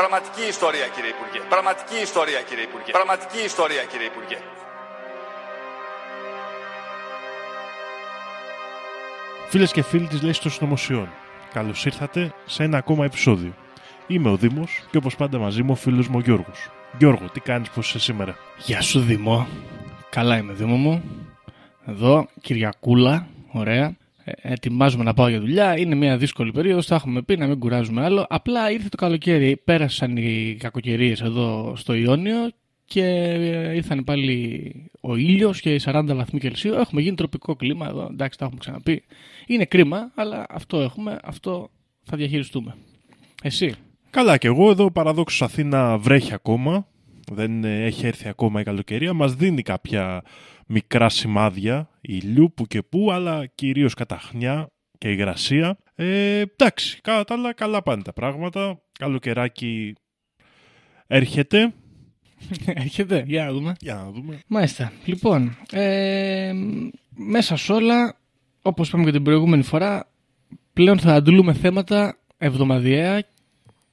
Πραγματική ιστορία κύριε Υπουργέ. Πραγματική ιστορία κύριε Υπουργέ. Πραγματική ιστορία κύριε Υπουργέ. Φίλες και φίλοι της Λέξη των Συνωμοσιών, καλώς ήρθατε σε ένα ακόμα επεισόδιο. Είμαι ο Δήμος και όπως πάντα μαζί μου ο φίλος μου ο Γιώργος. Γιώργο, τι κάνεις, πώς είσαι σήμερα; Γεια σου Δήμο. Καλά είμαι Δήμο μου. Εδώ, Κυριακούλα, ωραία. Ε, ετοιμάζουμε να πάω για δουλειά. Είναι μια δύσκολη περίοδος. Τα έχουμε πει να μην κουράζουμε άλλο. Απλά ήρθε το καλοκαίρι. Πέρασαν οι κακοκαιρίες εδώ στο Ιόνιο και ε, ήρθαν πάλι ο ήλιος και οι 40 βαθμοί Κελσίου. Έχουμε γίνει τροπικό κλίμα εδώ. Εντάξει, τα έχουμε ξαναπεί. Είναι κρίμα, αλλά αυτό έχουμε. Αυτό θα διαχειριστούμε. Εσύ. Καλά, και εγώ εδώ παραδόξως Αθήνα βρέχει ακόμα. Δεν ε, έχει έρθει ακόμα η καλοκαιρία. Μας δίνει κάποια μικρά σημάδια ηλιού που και που, αλλά κυρίως καταχνιά και υγρασία. Ε, εντάξει, κατά τα άλλα καλά πάνε τα πράγματα. Καλοκαιράκι έρχεται. Έρχεται, για να δούμε. Για να δούμε. Μάλιστα. Λοιπόν, ε, μέσα σε όλα, όπως είπαμε και την προηγούμενη φορά, πλέον θα αντλούμε θέματα εβδομαδιαία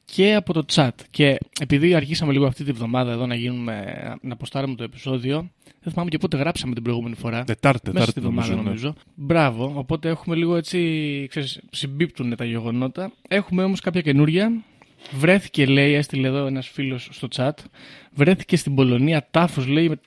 και από το chat. Και επειδή αρχίσαμε λίγο αυτή τη βδομάδα εδώ να γίνουμε, να αποστάρουμε το επεισόδιο, δεν θυμάμαι και πότε γράψαμε την προηγούμενη φορά. Τετάρτη, Μέσα στη Τετάρτη βδομάδα νομίζω. ναι. νομίζω. Μπράβο, οπότε έχουμε λίγο έτσι, ξέρεις, συμπίπτουν τα γεγονότα. Έχουμε όμως κάποια καινούρια. Βρέθηκε, λέει, έστειλε εδώ ένας φίλος στο chat, βρέθηκε στην Πολωνία τάφος, λέει, με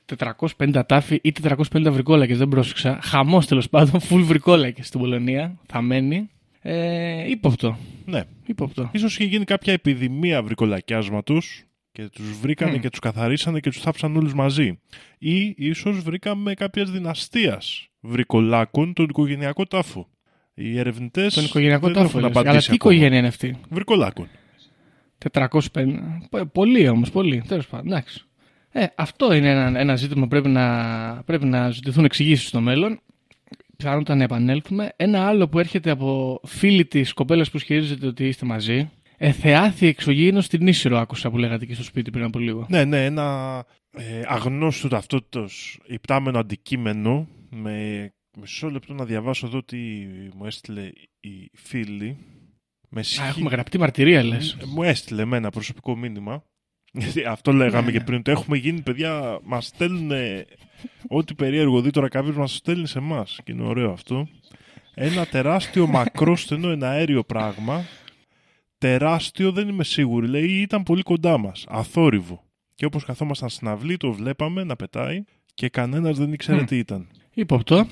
450 τάφη ή 450 βρικόλακες, δεν πρόσεξα. Χαμός τέλος πάντων, full βρικόλακες στην Πολωνία, θα μένει. Ε, ύποπτο, Ναι. ύποπτο. Ίσως είχε γίνει κάποια επιδημία βρικολακιάσματος και τους βρήκανε Μμ. και τους καθαρίσανε και τους θάψαν όλους μαζί. Ή ίσως βρήκαμε κάποιας δυναστείας βρικολάκων τον οικογενειακό τάφο. Οι ερευνητές Τον οικογενειακό δεν τάφο. έχουν λες. απαντήσει Αλλά τι ακόμα. οικογένεια είναι αυτή; Βρικολάκων. 450. Πο- Πολύ όμως, πολύ. Τέλος πάντων, εντάξει. Ε, αυτό είναι ένα, ένα ζήτημα που πρέπει να, πρέπει να ζητηθούν εξηγήσεις στο μέλλον. Πιθανότατα να επανέλθουμε. Ένα άλλο που έρχεται από φίλη της κοπέλας που ισχυρίζεται ότι είστε μαζί. Ε, θεάθη εξωγήινος στην Ίσυρο, άκουσα που λέγατε και στο σπίτι πριν από λίγο. Ναι, ναι, ένα ε, αγνώστου ταυτότητος υπτάμενο αντικείμενο με μισό λεπτό να διαβάσω εδώ τι μου έστειλε η φίλη. Με Α, σχή- έχουμε γραπτή μαρτυρία, λες. Ε, Μου έστειλε με ένα προσωπικό μήνυμα. Γιατί αυτό λέγαμε Ναι. και πριν. Το έχουμε γίνει, παιδιά. Μας στέλνουν ό,τι περίεργο δει τώρα κάποιος μας στέλνει σε εμάς. Και είναι ωραίο αυτό. Ένα τεράστιο μακρόστενο εναέριο πράγμα. Τεράστιο, δεν είμαι σίγουρη. Λέει ήταν πολύ κοντά μας. Αθόρυβο. Και όπως καθόμασταν στην αυλή, το βλέπαμε να πετάει και κανένας δεν ήξερε Μμ. τι ήταν. Ύποπτο.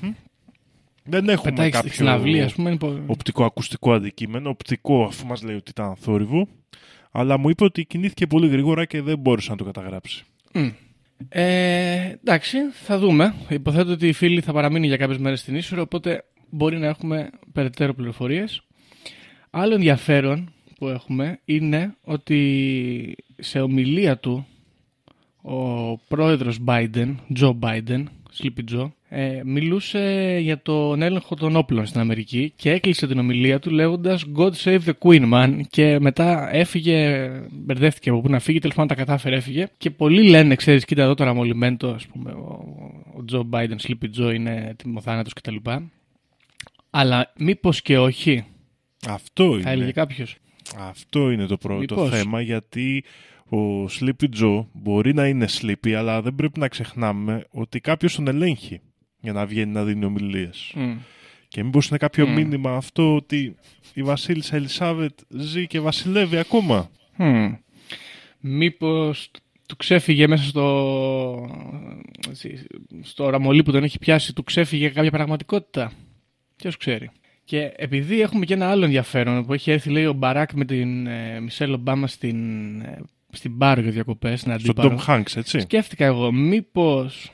Δεν έχουμε Πετάει κάποιο στην αυλή, ας πούμε. είναι πο- οπτικοακουστικό αντικείμενο, οπτικό αφού μας λέει ότι ήταν θόρυβο, αλλά μου είπε ότι κινήθηκε πολύ γρήγορα και δεν μπόρεσε να το καταγράψει. Μμ. Ε, εντάξει, θα δούμε. Υποθέτω ότι η φίλη θα παραμείνει για κάποιες μέρες στην Ίσουρο, οπότε μπορεί να έχουμε περαιτέρω πληροφορίες. Άλλο ενδιαφέρον που έχουμε είναι ότι σε ομιλία του ο πρόεδρος Biden, Joe Biden, Sleepy Joe, ε, μιλούσε για τον έλεγχο των όπλων στην Αμερική και έκλεισε την ομιλία του λέγοντας God save the Queen man και μετά έφυγε, μπερδεύτηκε από πού να φύγει, τέλος πάντων τα κατάφερε, έφυγε και πολλοί λένε, ξέρεις, κοίτα εδώ το ραμολιμέντο, ας πούμε, ο, ο Joe Biden, Sleepy Joe είναι τιμοθάνατος κτλ. Αλλά μήπως και όχι, Αυτό θα έλεγε είναι, κάποιος. αυτό είναι το πρώτο Μήπως. θέμα, γιατί ο Sleepy Joe μπορεί να είναι sleepy, αλλά δεν πρέπει να ξεχνάμε ότι κάποιος τον ελέγχει για να βγαίνει να δίνει ομιλίες. Μμ. Και μήπως είναι κάποιο Μμ. μήνυμα αυτό ότι η Βασίλισσα Ελισάβετ ζει και βασιλεύει ακόμα; Hm. Μήπως του ξέφυγε μέσα στο, έτσι, στο ραμολί που τον έχει πιάσει, του ξέφυγε κάποια πραγματικότητα; Ποιος ξέρει. Και επειδή έχουμε και ένα άλλο ενδιαφέρον που έχει έρθει λέει ο Μπαράκ με την ε, Μισελ Ομπάμα στην, ε, στην Πάρο για διακοπές, στην Στον Αντίπαρο. Tom Hanks, έτσι. Σκέφτηκα εγώ, μήπως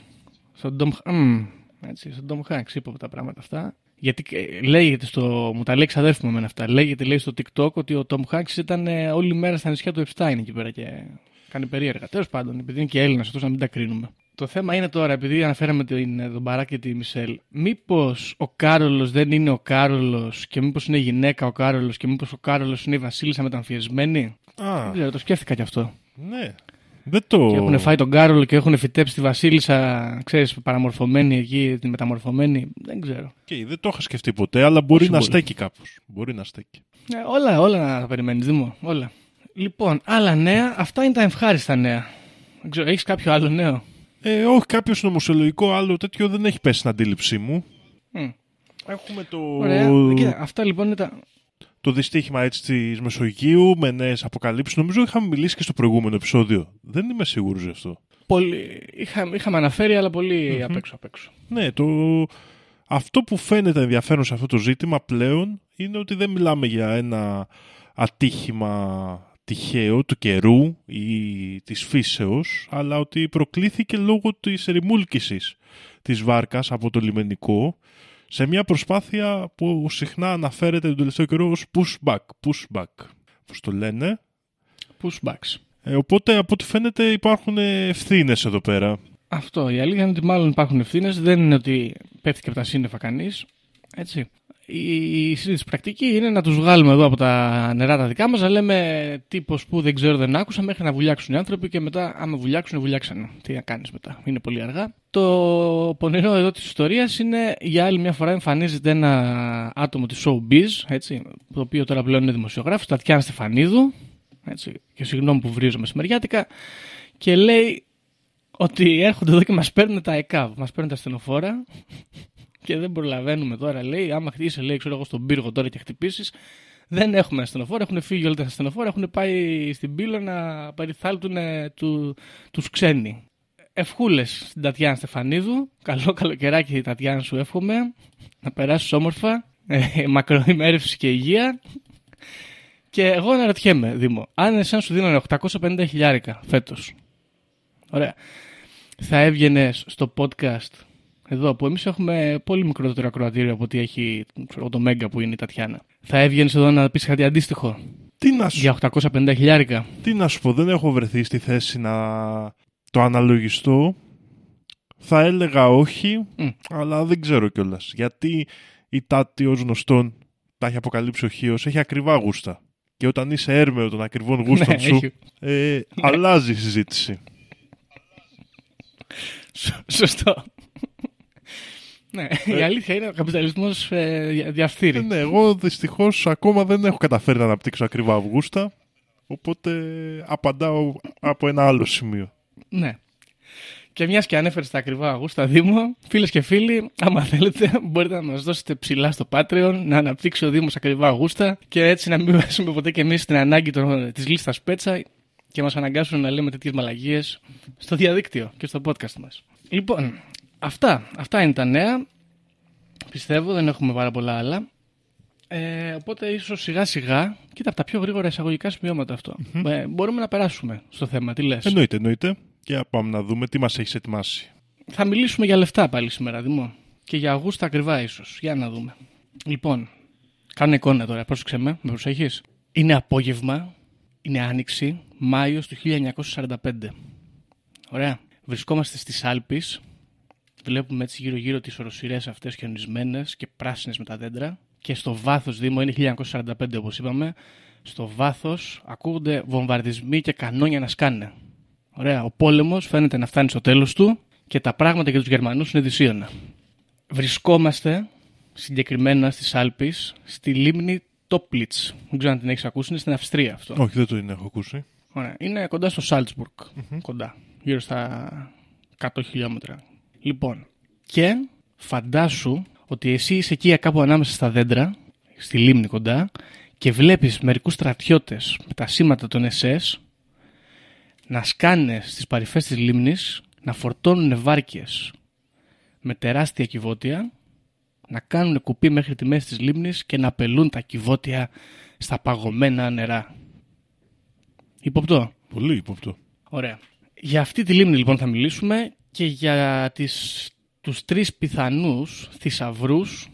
στον Tom, Μμμ, έτσι, στον Tom Hanks είπα τα πράγματα αυτά. Γιατί ε, λέγεται στο. Μου τα λέει ξαδέρφη μου εμένα αυτά. Λέγεται λέει στο TikTok ότι ο Tom Hanks ήταν ε, όλη μέρα στα νησιά του Epstein εκεί πέρα και κάνει περίεργα. Τέλος πάντων, επειδή είναι και Έλληνας, αυτός να μην τα κρίνουμε. Το θέμα είναι τώρα, επειδή αναφέραμε την, ε, τον Μπαράκ και τη Μισελ, μήπως ο Κάρολος δεν είναι ο Κάρολος και μήπως είναι γυναίκα ο Κάρολος και μήπως ο Κάρολος είναι η Βασίλισσα μεταμφιεσμένη; Α, Δεν ξέρω, το σκέφτηκα κι αυτό. ναι. Δεν το... Και έχουν φάει τον Κάρολο και έχουν φυτέψει τη Βασίλισσα, ξέρεις, παραμορφωμένη εκεί, την μεταμορφωμένη. Δεν ξέρω. Και δεν το είχα σκεφτεί ποτέ, αλλά μπορεί Όχι να πολύ. στέκει κάπως. Μπορεί να στέκει. Ε, όλα, όλα να περιμένεις, Δήμο. Όλα. Λοιπόν, άλλα νέα. Αυτά είναι τα ευχάριστα νέα. Δεν ξέρω, έχεις κάποιο άλλο νέο; Ε, όχι, κάποιο νομοσιολογικό άλλο τέτοιο δεν έχει πέσει στην αντίληψή μου. Μμ. Έχουμε το, Ωραία. Κοίτα, αυτά λοιπόν είναι τα... το δυστύχημα έτσι της Μεσογείου με νέες αποκαλύψεις. Νομίζω είχαμε μιλήσει και στο προηγούμενο επεισόδιο. Δεν είμαι σίγουρος γι' αυτό. Πολύ... Είχα, είχαμε αναφέρει, αλλά πολύ απ' έξω απ' έξω. Ναι, το... αυτό που φαίνεται ενδιαφέρον σε αυτό το ζήτημα πλέον είναι ότι δεν μιλάμε για ένα ατύχημα τυχαίο του καιρού ή της φύσεως, αλλά ότι προκλήθηκε λόγω της ρημούλκησης της βάρκας από το λιμενικό σε μια προσπάθεια που συχνά αναφέρεται τον τελευταίο καιρό ως pushback, pushback, όπως το λένε; Pushbacks. Ε, οπότε από ό,τι φαίνεται υπάρχουν ευθύνες εδώ πέρα. Αυτό. Η αλήθεια είναι ότι μάλλον υπάρχουν ευθύνες. Δεν είναι ότι πέφτει και από τα σύννεφα κανείς. Έτσι. Η, η συνήθιση πρακτική είναι να τους βγάλουμε εδώ από τα νερά τα δικά μας, να λέμε τύπος που δεν ξέρω, δεν άκουσα, μέχρι να βουλιάξουν οι άνθρωποι και μετά, άμα βουλιάξουν, βουλιάξανε. Τι να κάνεις μετά. Είναι πολύ αργά. Το πονηρό εδώ της ιστορίας είναι για άλλη μια φορά εμφανίζεται ένα άτομο της Showbiz, έτσι, το οποίο τώρα πλέον είναι δημοσιογράφος, Τατιάνα Στεφανίδου. Έτσι, και συγγνώμη που βρίζω μεσημεριάτικα. Και λέει ότι έρχονται εδώ και μας παίρνουν τα ΕΚΑΒ, μας παίρνουν τα στενοφόρα και δεν προλαβαίνουμε τώρα, λέει, άμα χτίσει, λέει, ξέρω εγώ, στον πύργο τώρα και χτυπήσεις, δεν έχουμε ασθενοφόρα, έχουν φύγει όλα τα ασθενοφόρα, έχουν πάει στην πύλο να περιθάλπτουν ε, του, τους ξένοι. Ευχούλες στην Τατιάνα Στεφανίδου, καλό καλοκαιράκι Τατιάνα σου εύχομαι, να περάσεις όμορφα, ε, μακροημέρευσης και υγεία και εγώ αναρωτιέμαι, Δήμο, αν εσένα σου δίνανε 850 χιλιάρικα φέτος, Ωραία. Θα έβγαινες στο podcast εδώ που εμείς έχουμε πολύ μικρότερο ακροατήριο από ό,τι έχει ξέρω, το Μέγκα που είναι η Τατιάνα. Θα έβγαινες εδώ να πεις κάτι αντίστοιχο; Τι να σου για 850 χιλιάρικα. Τι να σου πω, δεν έχω βρεθεί στη θέση να το αναλογιστώ. Θα έλεγα όχι, Μμ. αλλά δεν ξέρω κιόλας. Γιατί η Τάτη ως γνωστόν τα έχει αποκαλύψει ο Χίος, έχει ακριβά γούστα. Και όταν είσαι έρμεο των ακριβών γούστων Ναι, σου, έχει. ε, αλλάζει η συζήτηση. Σω- Σωστό. Ναι, η αλήθεια είναι ο καπιταλισμός ε, διαφθείρει. Ε, ναι, εγώ δυστυχώς ακόμα δεν έχω καταφέρει να αναπτύξω ακριβά γούστα. Οπότε απαντάω από ένα άλλο σημείο. Ναι. Και μιας και ανέφερες τα ακριβά αγούστα Δήμο, φίλες και φίλοι, άμα θέλετε, μπορείτε να μας δώσετε ψηλά στο Patreon, να αναπτύξει ο Δήμος ακριβά αγούστα και έτσι να μην βάζουμε ποτέ και εμείς την ανάγκη της λίστας πέτσα και μας αναγκάσουν να λέμε τέτοιες μαλαγίες στο διαδίκτυο και στο podcast μας. Λοιπόν, αυτά, αυτά είναι τα νέα. Πιστεύω, δεν έχουμε πάρα πολλά άλλα. Ε, οπότε ίσως σιγά σιγά, κοίτα από τα πιο γρήγορα εισαγωγικά σημειώματα αυτό. Ε, μπορούμε να περάσουμε στο θέμα. Τι λες; Εννοείται, εννοείται. Και πάμε να δούμε τι μας έχεις ετοιμάσει. Θα μιλήσουμε για λεφτά πάλι σήμερα, Δημό. Και για αγούστα ακριβά ίσως. Για να δούμε. Λοιπόν, κάνω εικόνα τώρα, πρόσεξε με, με προσέχεις. Είναι απόγευμα, είναι άνοιξη, Μάιος του 1945. Ωραία. Βρισκόμαστε στις Άλπεις, βλέπουμε έτσι γύρω γύρω τις οροσυρές αυτές χιονισμένες και πράσινες με τα δέντρα και στο βάθος Δήμο είναι 1945 όπως είπαμε, στο βάθος ακούγονται βομβαρδισμοί και κανόνια να σκάνε. Ωραία, ο πόλεμος φαίνεται να φτάνει στο τέλος του και τα πράγματα για τους Γερμανούς είναι δυσίωνα. Βρισκόμαστε συγκεκριμένα στις Άλπεις, στη λίμνη Τόπλιτς. Δεν ξέρω αν την έχεις ακούσει, είναι στην Αυστρία αυτό. Όχι, δεν το είναι, έχω ακούσει. Ωραία. Είναι κοντά στο σαλτσμπουργκ Κοντά. Γύρω στα 100 χιλιόμετρα. Λοιπόν, και φαντάσου ότι εσύ είσαι εκεί κάπου ανάμεσα στα δέντρα, στη λίμνη κοντά, και βλέπεις μερικούς στρατιώτες με τα σήματα των SS να σκάνε στις παρυφές της λίμνης, να φορτώνουν βάρκες με τεράστια κυβότια, να κάνουν κουπί μέχρι τη μέση της λίμνης και να πελούν τα κυβότια στα παγωμένα νερά. Υποπτώ. Πολύ υποπτώ. Ωραία. Για αυτή τη λίμνη λοιπόν θα μιλήσουμε και για τις, τους τρεις πιθανούς θησαυρούς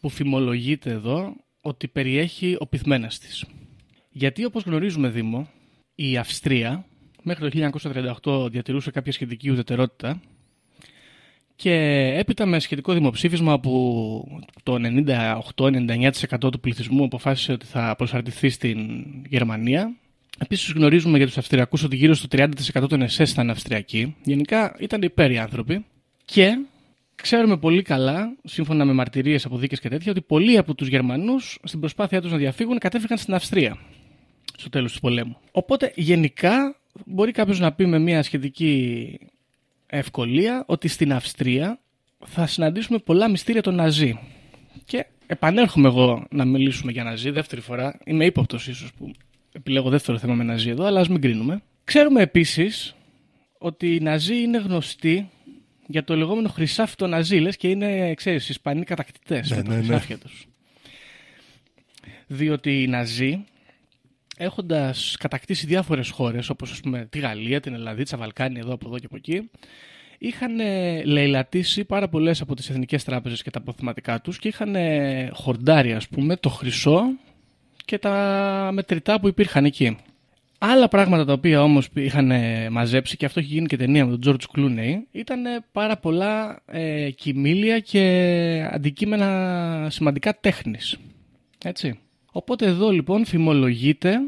που φημολογείται εδώ ότι περιέχει ο πυθμένας της. Γιατί όπως γνωρίζουμε Δήμο, η Αυστρία μέχρι το 1938 διατηρούσε κάποια σχετική ουδετερότητα και έπειτα με σχετικό δημοψήφισμα που το 98-99% του πληθυσμού αποφάσισε ότι θα προσαρτηθεί στην Γερμανία. Επίσης γνωρίζουμε για τους Αυστριακούς ότι γύρω στο 30% των ΕΣΕΣ ήταν Αυστριακοί. Γενικά ήταν υπέρ οι άνθρωποι. Και ξέρουμε πολύ καλά, σύμφωνα με μαρτυρίες από δίκες και τέτοια, ότι πολλοί από τους Γερμανούς στην προσπάθειά τους να διαφύγουν κατέφυγαν στην Αυστρία στο τέλος του πολέμου. Οπότε γενικά μπορεί κάποιος να πει με μια σχετική ευκολία ότι στην Αυστρία θα συναντήσουμε πολλά μυστήρια των Ναζί. Και επανέρχομαι εγώ να μιλήσουμε για Ναζί δεύτερη φορά. Είμαι ύποπτος ίσως που επιλέγω δεύτερο θέμα με Ναζί εδώ, αλλά ας μην κρίνουμε. Ξέρουμε επίσης ότι οι Ναζί είναι γνωστοί για το λεγόμενο χρυσάφι των Ναζί, λες, και είναι, ξέρεις, Ισπανοί κατακτητές Ναι, με τα ναι, ναι. χρυσάφια τους. Διότι οι Ναζί, έχοντας κατακτήσει διάφορες χώρες, όπως ας πούμε τη Γαλλία, την Ελλαδίτσα, Βαλκάνια, εδώ από εδώ και από εκεί, είχαν ε, λαιλατήσει πάρα πολλές από τις εθνικές τράπεζες και τα αποθεματικά τους και είχαν ε, χορντάρει, ας πούμε, το χρυσό και τα μετρητά που υπήρχαν εκεί. Άλλα πράγματα τα οποία όμως είχαν ε, μαζέψει και αυτό έχει γίνει και ταινία με τον George Clooney ήταν ε, πάρα πολλά ε, κοιμήλια και αντικείμενα σημαντικά τέχνης. Έτσι. Οπότε εδώ λοιπόν φημολογείται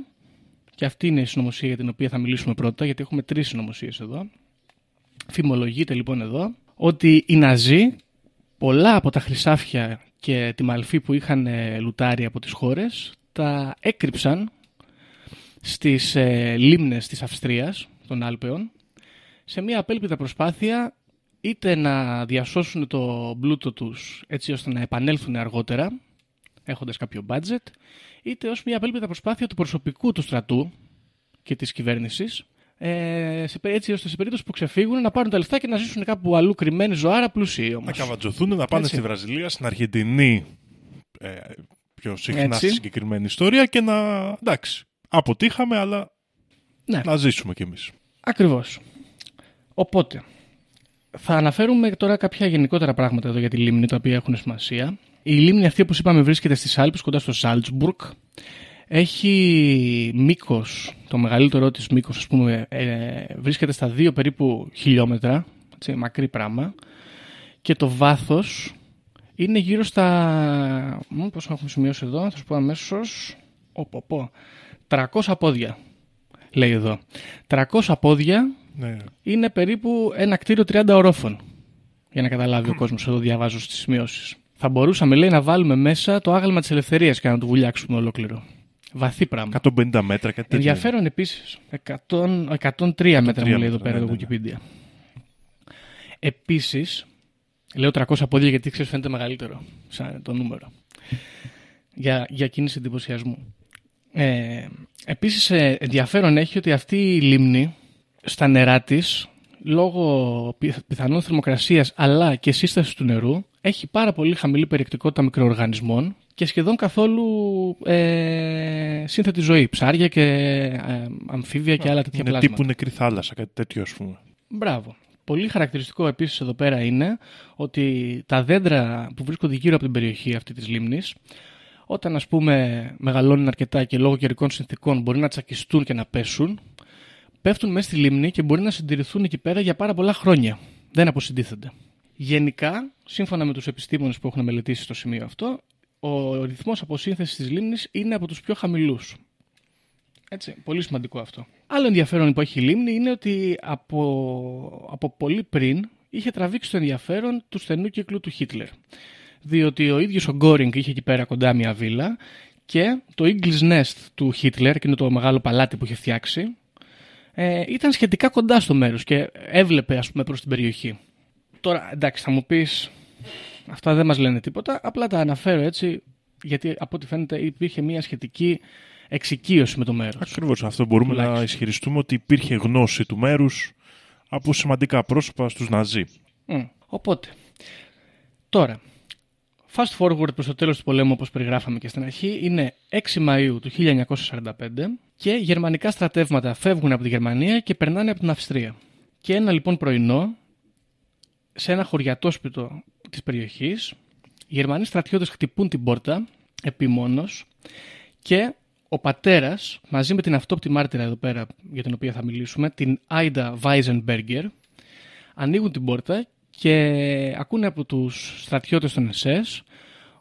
και αυτή είναι η συνωμοσία για την οποία θα μιλήσουμε πρώτα γιατί έχουμε τρεις συνωμοσίες εδώ. Φημολογείται λοιπόν εδώ ότι οι Ναζί πολλά από τα χρυσάφια και τη μαλφή που είχαν ε, λουτάρει από τις χώρες τα έκρυψαν στις ε, λίμνες της Αυστρίας, των Άλπαιων, σε μια απέλπιτα προσπάθεια είτε να διασώσουν το πλούτο τους έτσι ώστε να επανέλθουν αργότερα, έχοντας κάποιο budget, είτε ως μια απέλπιτα προσπάθεια του προσωπικού του στρατού και της κυβέρνησης, ε, σε, πε- έτσι ώστε σε περίπτωση που ξεφύγουν να πάρουν τα λεφτά και να ζήσουν κάπου αλλού κρυμμένοι ζωάρα πλούσιοι Να όμως. καβατζωθούν, να πάνε Έτσι. στη Βραζιλία, στην Αργεντινή, ε, πιο συχνά Έτσι. στη συγκεκριμένη ιστορία και να. εντάξει, αποτύχαμε, αλλά Ναι. να ζήσουμε κι εμείς. Ακριβώς. Οπότε, θα αναφέρουμε τώρα κάποια γενικότερα πράγματα εδώ για τη λίμνη, τα οποία έχουν σημασία. Η λίμνη αυτή, όπως είπαμε, βρίσκεται στις Άλπες, κοντά στο Σάλτσμπουργκ. Έχει μήκος, το μεγαλύτερό της μήκος, ας πούμε, ε, βρίσκεται στα δύο περίπου χιλιόμετρα, έτσι, μακρύ πράγμα. Και το βάθος είναι γύρω στα... Μ, πώς έχουμε σημειώσει εδώ, θα σου πω αμέσως... Οπό, πω. 300 πόδια, λέει εδώ. 300 πόδια Ναι. είναι περίπου ένα κτίριο 30 ορόφων. Για να καταλάβει ο κόσμος εδώ διαβάζω στις σημειώσεις. Θα μπορούσαμε λέει να βάλουμε μέσα το άγαλμα της ελευθερίας και να το βουλιάξουμε ολόκληρο. Βαθύ πράγμα. 150 μέτρα, κάτι τέτοιο. Ενδιαφέρον επίσης, 100, 103 μέτρα μου λέει εδώ μέτρα, πέρα ναι, το ναι, Wikipedia. Επίσης, λέω 300 πόδια γιατί ξέρεις φαίνεται μεγαλύτερο σαν το νούμερο. Για, για κίνηση εντυπωσιασμού. Ε, επίσης ε, ενδιαφέρον έχει ότι αυτή η λίμνη στα νερά της λόγω πι- πιθανών θερμοκρασίας αλλά και σύστασης του νερού έχει πάρα πολύ χαμηλή περιεκτικότητα μικροοργανισμών και σχεδόν καθόλου ε, σύνθετη ζωή, ψάρια και ε, αμφίβια και άλλα τέτοια Είναι πλάσματα. τύπου νεκρή θάλασσα, κάτι τέτοιο, ας πούμε. Μπράβο. Πολύ χαρακτηριστικό επίσης εδώ πέρα είναι ότι τα δέντρα που βρίσκονται γύρω από την περιοχή αυτή της λίμνης όταν ας πούμε μεγαλώνουν αρκετά και λόγω καιρικών συνθήκων μπορεί να τσακιστούν και να πέσουν πέφτουν μέσα στη λίμνη και μπορεί να συντηρηθούν εκεί πέρα για πάρα πολλά χρόνια. Δεν αποσυντίθενται. Γενικά, σύμφωνα με τους επιστήμονες που έχουν μελετήσει στο σημείο αυτό, ο ρυθμός αποσύνθεσης της λίμνης είναι από τους πιο χαμηλούς. Έτσι, πολύ σημαντικό αυτό. Άλλο ενδιαφέρον που έχει η λίμνη είναι ότι από, από πολύ πριν είχε τραβήξει το ενδιαφέρον του στενού κύκλου του Χίτλερ. Διότι ο ίδιος ο Γκόρινγκ είχε εκεί πέρα κοντά μια βίλα και το Eagle's Nest του Χίτλερ, και είναι το μεγάλο παλάτι που είχε φτιάξει, ε, ήταν σχετικά κοντά στο μέρος και έβλεπε ας πούμε προς την περιοχή. Τώρα εντάξει θα μου πεις Αυτά δεν μας λένε τίποτα, απλά τα αναφέρω έτσι, γιατί από ό,τι φαίνεται υπήρχε μια σχετική εξοικείωση με το μέρος. Ακριβώς αυτό μπορούμε να Τουλάχιστον. ισχυριστούμε ότι υπήρχε γνώση του μέρους από σημαντικά πρόσωπα στους Ναζί. Μμ. Οπότε, τώρα, fast forward προς το τέλος του πολέμου όπως περιγράφαμε και στην αρχή είναι 6 Μαΐου του 1945 και γερμανικά στρατεύματα φεύγουν από τη Γερμανία και περνάνε από την Αυστρία. Και ένα λοιπόν πρωινό, σε ένα χωριατόσπιτο της περιοχής, οι Γερμανοί στρατιώτες χτυπούν την πόρτα επιμόνως και ο πατέρας μαζί με την αυτόπτη μάρτυρα εδώ πέρα για την οποία θα μιλήσουμε, την Άιντα Weisenberger, ανοίγουν την πόρτα και ακούνε από τους στρατιώτες των ΕΣΕΣ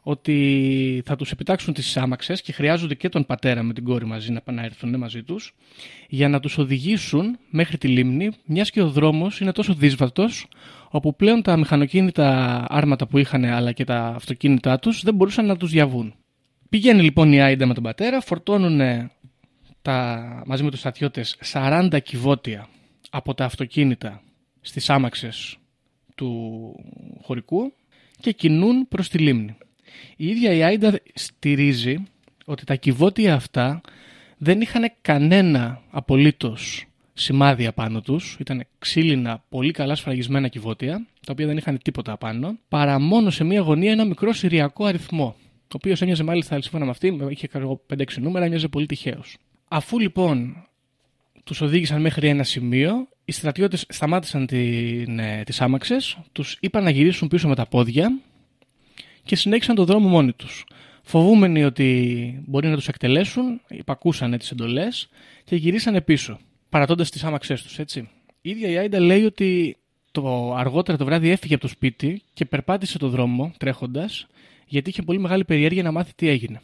ότι θα τους επιτάξουν τις άμαξες και χρειάζονται και τον πατέρα με την κόρη μαζί να πάνε να έρθουν μαζί τους για να τους οδηγήσουν μέχρι τη λίμνη μιας και ο δρόμος είναι τόσο δύσβατος όπου πλέον τα μηχανοκίνητα άρματα που είχαν αλλά και τα αυτοκίνητά τους δεν μπορούσαν να τους διαβούν. Πηγαίνει λοιπόν η Άιντα με τον πατέρα, φορτώνουν τα, μαζί με τους στρατιώτες 40 κυβότια από τα αυτοκίνητα στις άμαξες του χωρικού και κινούν προς τη λίμνη. Η ίδια η Άιντα στηρίζει ότι τα κυβότια αυτά δεν είχαν κανένα απολύτως σημάδι απάνω τους, ήταν ξύλινα πολύ καλά σφραγισμένα κυβότια, τα οποία δεν είχαν τίποτα απάνω, παρά μόνο σε μία γωνία ένα μικρό συριακό αριθμό, ο οποίο έμοιαζε μάλιστα σύμφωνα με αυτή, είχε ξέρω, 5-6 νούμερα, έμοιαζε πολύ τυχαίο. Αφού λοιπόν τους οδήγησαν μέχρι ένα σημείο, οι στρατιώτες σταμάτησαν την, ε, τις άμαξες, τους είπαν να γυρίσουν πίσω με τα πόδια και συνέχισαν τον δρόμο μόνοι τους. Φοβούμενοι ότι μπορεί να τους εκτελέσουν, υπακούσαν τις εντολές και γυρίσανε πίσω, παρατώντας τις άμαξές τους, έτσι. Η ίδια η Άιντα λέει ότι το αργότερα το βράδυ έφυγε από το σπίτι και περπάτησε το δρόμο τρέχοντας, γιατί είχε πολύ μεγάλη περιέργεια να μάθει τι έγινε.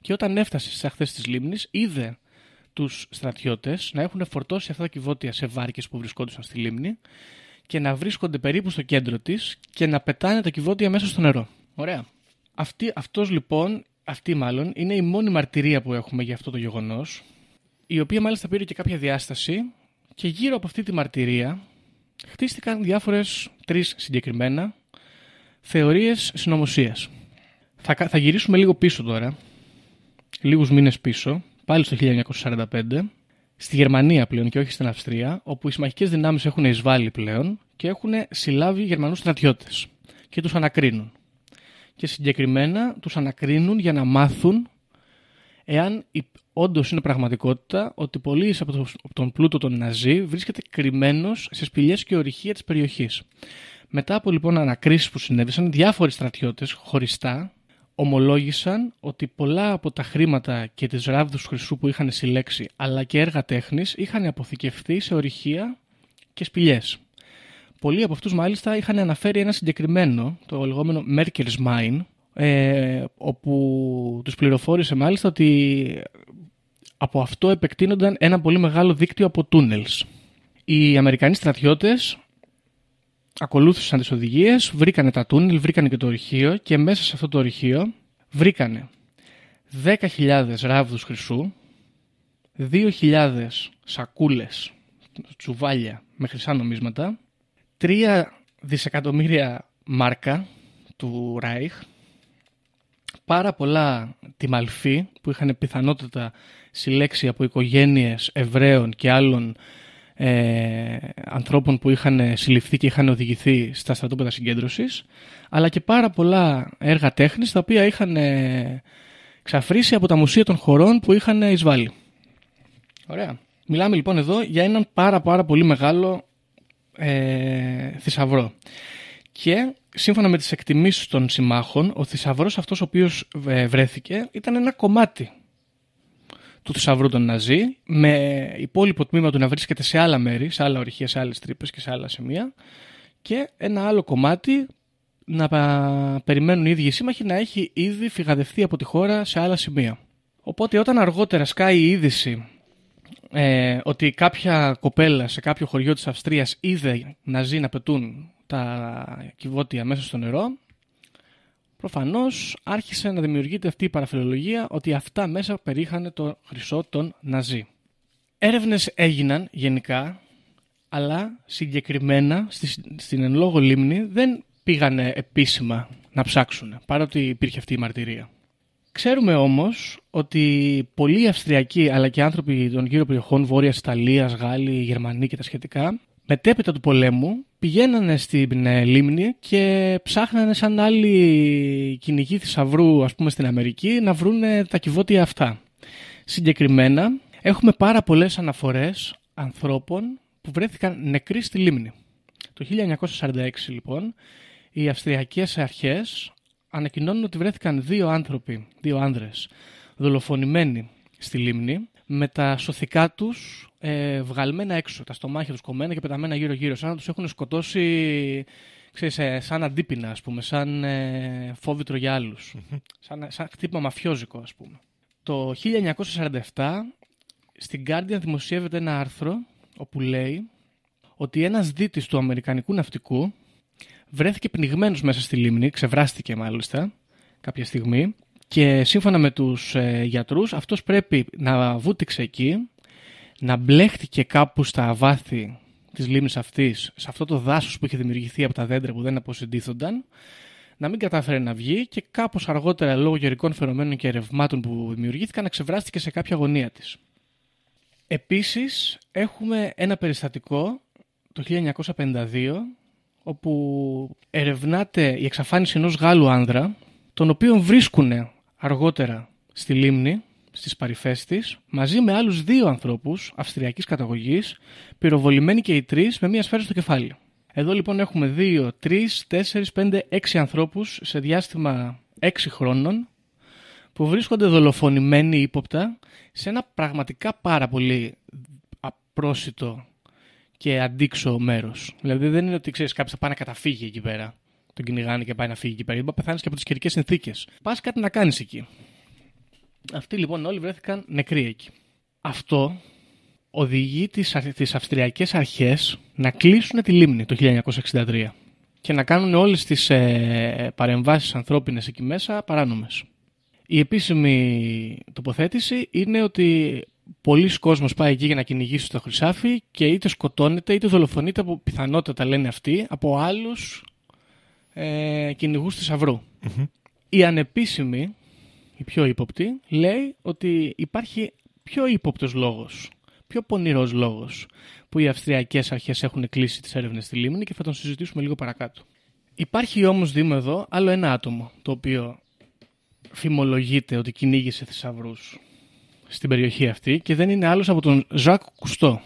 Και όταν έφτασε στις αχθέ της λίμνης, είδε τους στρατιώτες να έχουν φορτώσει αυτά τα κυβότια σε βάρκες που βρισκόντουσαν στη λίμνη και να βρίσκονται περίπου στο κέντρο της και να πετάνε τα κυβότια μέσα στο νερό. Ωραία. Αυτή, αυτός λοιπόν, αυτή μάλλον, είναι η μόνη μαρτυρία που έχουμε για αυτό το γεγονός, η οποία μάλιστα πήρε και κάποια διάσταση και γύρω από αυτή τη μαρτυρία χτίστηκαν διάφορες, τρεις συγκεκριμένα, θεωρίες συνωμοσίας. Θα, κα- θα γυρίσουμε λίγο πίσω τώρα, λίγους μήνες πίσω, πάλι στο 1945, στη Γερμανία πλέον και όχι στην Αυστρία, όπου οι συμμαχικές δυνάμεις έχουν εισβάλει πλέον και έχουν συλλάβει Γερμανούς στρατιώτες και τους ανακρίνουν. Και συγκεκριμένα τους ανακρίνουν για να μάθουν εάν όντως είναι πραγματικότητα ότι πολλοί από το- από τον πλούτο των Ναζί βρίσκεται κρυμμένος σε σπηλιές και ορυχεία της περιοχής. Μετά από λοιπόν ανακρίσεις που συνέβησαν, διάφοροι στρατιώτες χωριστά ομολόγησαν ότι πολλά από τα χρήματα και τις ράβδους χρυσού που είχαν συλλέξει αλλά και έργα τέχνης είχαν αποθηκευτεί σε ορυχεία και σπηλιές. Πολλοί από αυτούς μάλιστα είχαν αναφέρει ένα συγκεκριμένο, το λεγόμενο Merkel's Mine, ε, όπου τους πληροφόρησε μάλιστα ότι από αυτό επεκτείνονταν ένα πολύ μεγάλο δίκτυο από τούνελς. Οι Αμερικανοί στρατιώτες ακολούθησαν τις οδηγίες, βρήκανε τα τούνελ, βρήκανε και το ορυχείο και μέσα σε αυτό το ορυχείο βρήκανε 10.000 ράβδους χρυσού, 2.000 σακούλες, τσουβάλια με χρυσά νομίσματα, 3 δισεκατομμύρια μάρκα του Ράιχ, πάρα πολλά τιμαλφή που είχαν πιθανότητα συλλέξει από οικογένειες Εβραίων και άλλων ε, ανθρώπων που είχαν συλληφθεί και είχαν οδηγηθεί στα στρατόπεδα συγκέντρωσης αλλά και πάρα πολλά έργα τέχνης τα οποία είχαν ε, ξαφρίσει από τα μουσεία των χωρών που είχαν εισβάλει. Ωραία. Μιλάμε λοιπόν εδώ για έναν πάρα πάρα πολύ μεγάλο ε, θησαυρό. Και σύμφωνα με τις εκτιμήσεις των συμμάχων, ο θησαυρός αυτός ο οποίος ε, βρέθηκε ήταν ένα κομμάτι του θησαυρού των Ναζί, με υπόλοιπο τμήμα του να βρίσκεται σε άλλα μέρη, σε άλλα ορυχεία, σε άλλες τρύπες και σε άλλα σημεία και ένα άλλο κομμάτι να πα- περιμένουν οι ίδιοι οι σύμμαχοι να έχει ήδη φυγαδευτεί από τη χώρα σε άλλα σημεία. Οπότε όταν αργότερα σκάει η είδηση ε, ότι κάποια κοπέλα σε κάποιο χωριό της Αυστρίας είδε να ζει να πετούν τα κυβότια μέσα στο νερό, προφανώς άρχισε να δημιουργείται αυτή η παραφιλολογία ότι αυτά μέσα περίχανε το χρυσό των Ναζί. Έρευνες έγιναν γενικά, αλλά συγκεκριμένα στη, στην εν λόγω λίμνη δεν πήγανε επίσημα να ψάξουν, παρότι υπήρχε αυτή η μαρτυρία. Ξέρουμε όμως ότι πολλοί Αυστριακοί αλλά και άνθρωποι των γύρω περιοχών Βόρειας Ιταλίας, Γάλλοι, Γερμανοί και τα σχετικά μετέπειτα του πολέμου πηγαίνανε στην ε, λίμνη και ψάχνανε σαν άλλοι κυνηγοί θησαυρού ας πούμε στην Αμερική να βρούνε τα κυβότια αυτά. Συγκεκριμένα έχουμε πάρα πολλές αναφορές ανθρώπων που βρέθηκαν νεκροί στη λίμνη. Το 1946 λοιπόν οι Αυστριακές αρχές ανακοινώνουν ότι βρέθηκαν δύο άνθρωποι, δύο άνδρες, δολοφονημένοι στη λίμνη με τα σωθικά τους ε, βγαλμένα έξω, τα στομάχια τους κομμένα και πεταμένα γύρω-γύρω, σαν να τους έχουν σκοτώσει ξέρεις, ε, σαν αντίπεινα, ας πούμε, σαν ε, φόβητρο για άλλους. σαν, σαν χτύπημα μαφιόζικο, ας πούμε. Το 1947 στην Guardian δημοσιεύεται ένα άρθρο όπου λέει ότι ένας δίτης του Αμερικανικού ναυτικού βρέθηκε πνιγμένος μέσα στη λίμνη, ξεβράστηκε μάλιστα κάποια στιγμή και σύμφωνα με τους ε, γιατρούς αυτός πρέπει να βούτυξε εκεί, να μπλέχτηκε κάπου στα βάθη της λίμνης αυτής, σε αυτό το δάσος που είχε δημιουργηθεί από τα δέντρα που δεν αποσυντήθονταν, να μην κατάφερε να βγει και κάπως αργότερα λόγω γερικών φαινομένων και ερευμάτων που δημιουργήθηκαν να ξεβράστηκε σε κάποια γωνία της. Επίσης έχουμε ένα περιστατικό το 1952 όπου ερευνάται η εξαφάνιση ενός Γάλλου άνδρα τον οποίο βρίσκουν αργότερα στη λίμνη, στις παρυφές της, μαζί με άλλους δύο ανθρώπους αυστριακής καταγωγής, πυροβολημένοι και οι τρεις με μία σφαίρα στο κεφάλι. Εδώ λοιπόν έχουμε δύο, τρεις, τέσσερις, πέντε, έξι ανθρώπους σε διάστημα έξι χρόνων που βρίσκονται δολοφονημένοι ύποπτα σε ένα πραγματικά πάρα πολύ απρόσιτο και αντίξω μέρος. Δηλαδή δεν είναι ότι ξέρεις κάποιος θα πάει να καταφύγει εκεί πέρα. Τον κυνηγάνε και πάει να φύγει εκεί πέρα. Γιατί πεθάνεις και από τις καιρικές συνθήκες. Πας κάτι να κάνεις εκεί. Αυτοί λοιπόν όλοι βρέθηκαν νεκροί εκεί. Αυτό οδηγεί τις, τις αυστριακές αρχές να κλείσουν τη λίμνη το 1963 και να κάνουν όλες τις ε, παρεμβάσεις ανθρώπινες εκεί μέσα παράνομες. Η επίσημη τοποθέτηση είναι ότι πολλοί κόσμος πάει εκεί για να κυνηγήσει το χρυσάφι και είτε σκοτώνεται είτε δολοφονείται από πιθανότατα λένε αυτοί από άλλους ε, κυνηγούς θησαυρού. Η ανεπίσημη, η πιο ύποπτη, λέει ότι υπάρχει πιο ύποπτος λόγος, πιο πονηρός λόγος που οι αυστριακές αρχές έχουν κλείσει τις έρευνες στη λίμνη και θα τον συζητήσουμε λίγο παρακάτω. Υπάρχει όμως, δούμε εδώ, άλλο ένα άτομο το οποίο φημολογείται ότι κυνήγησε θησαυρούς στην περιοχή αυτή και δεν είναι άλλος από τον Ζακ Κουστό.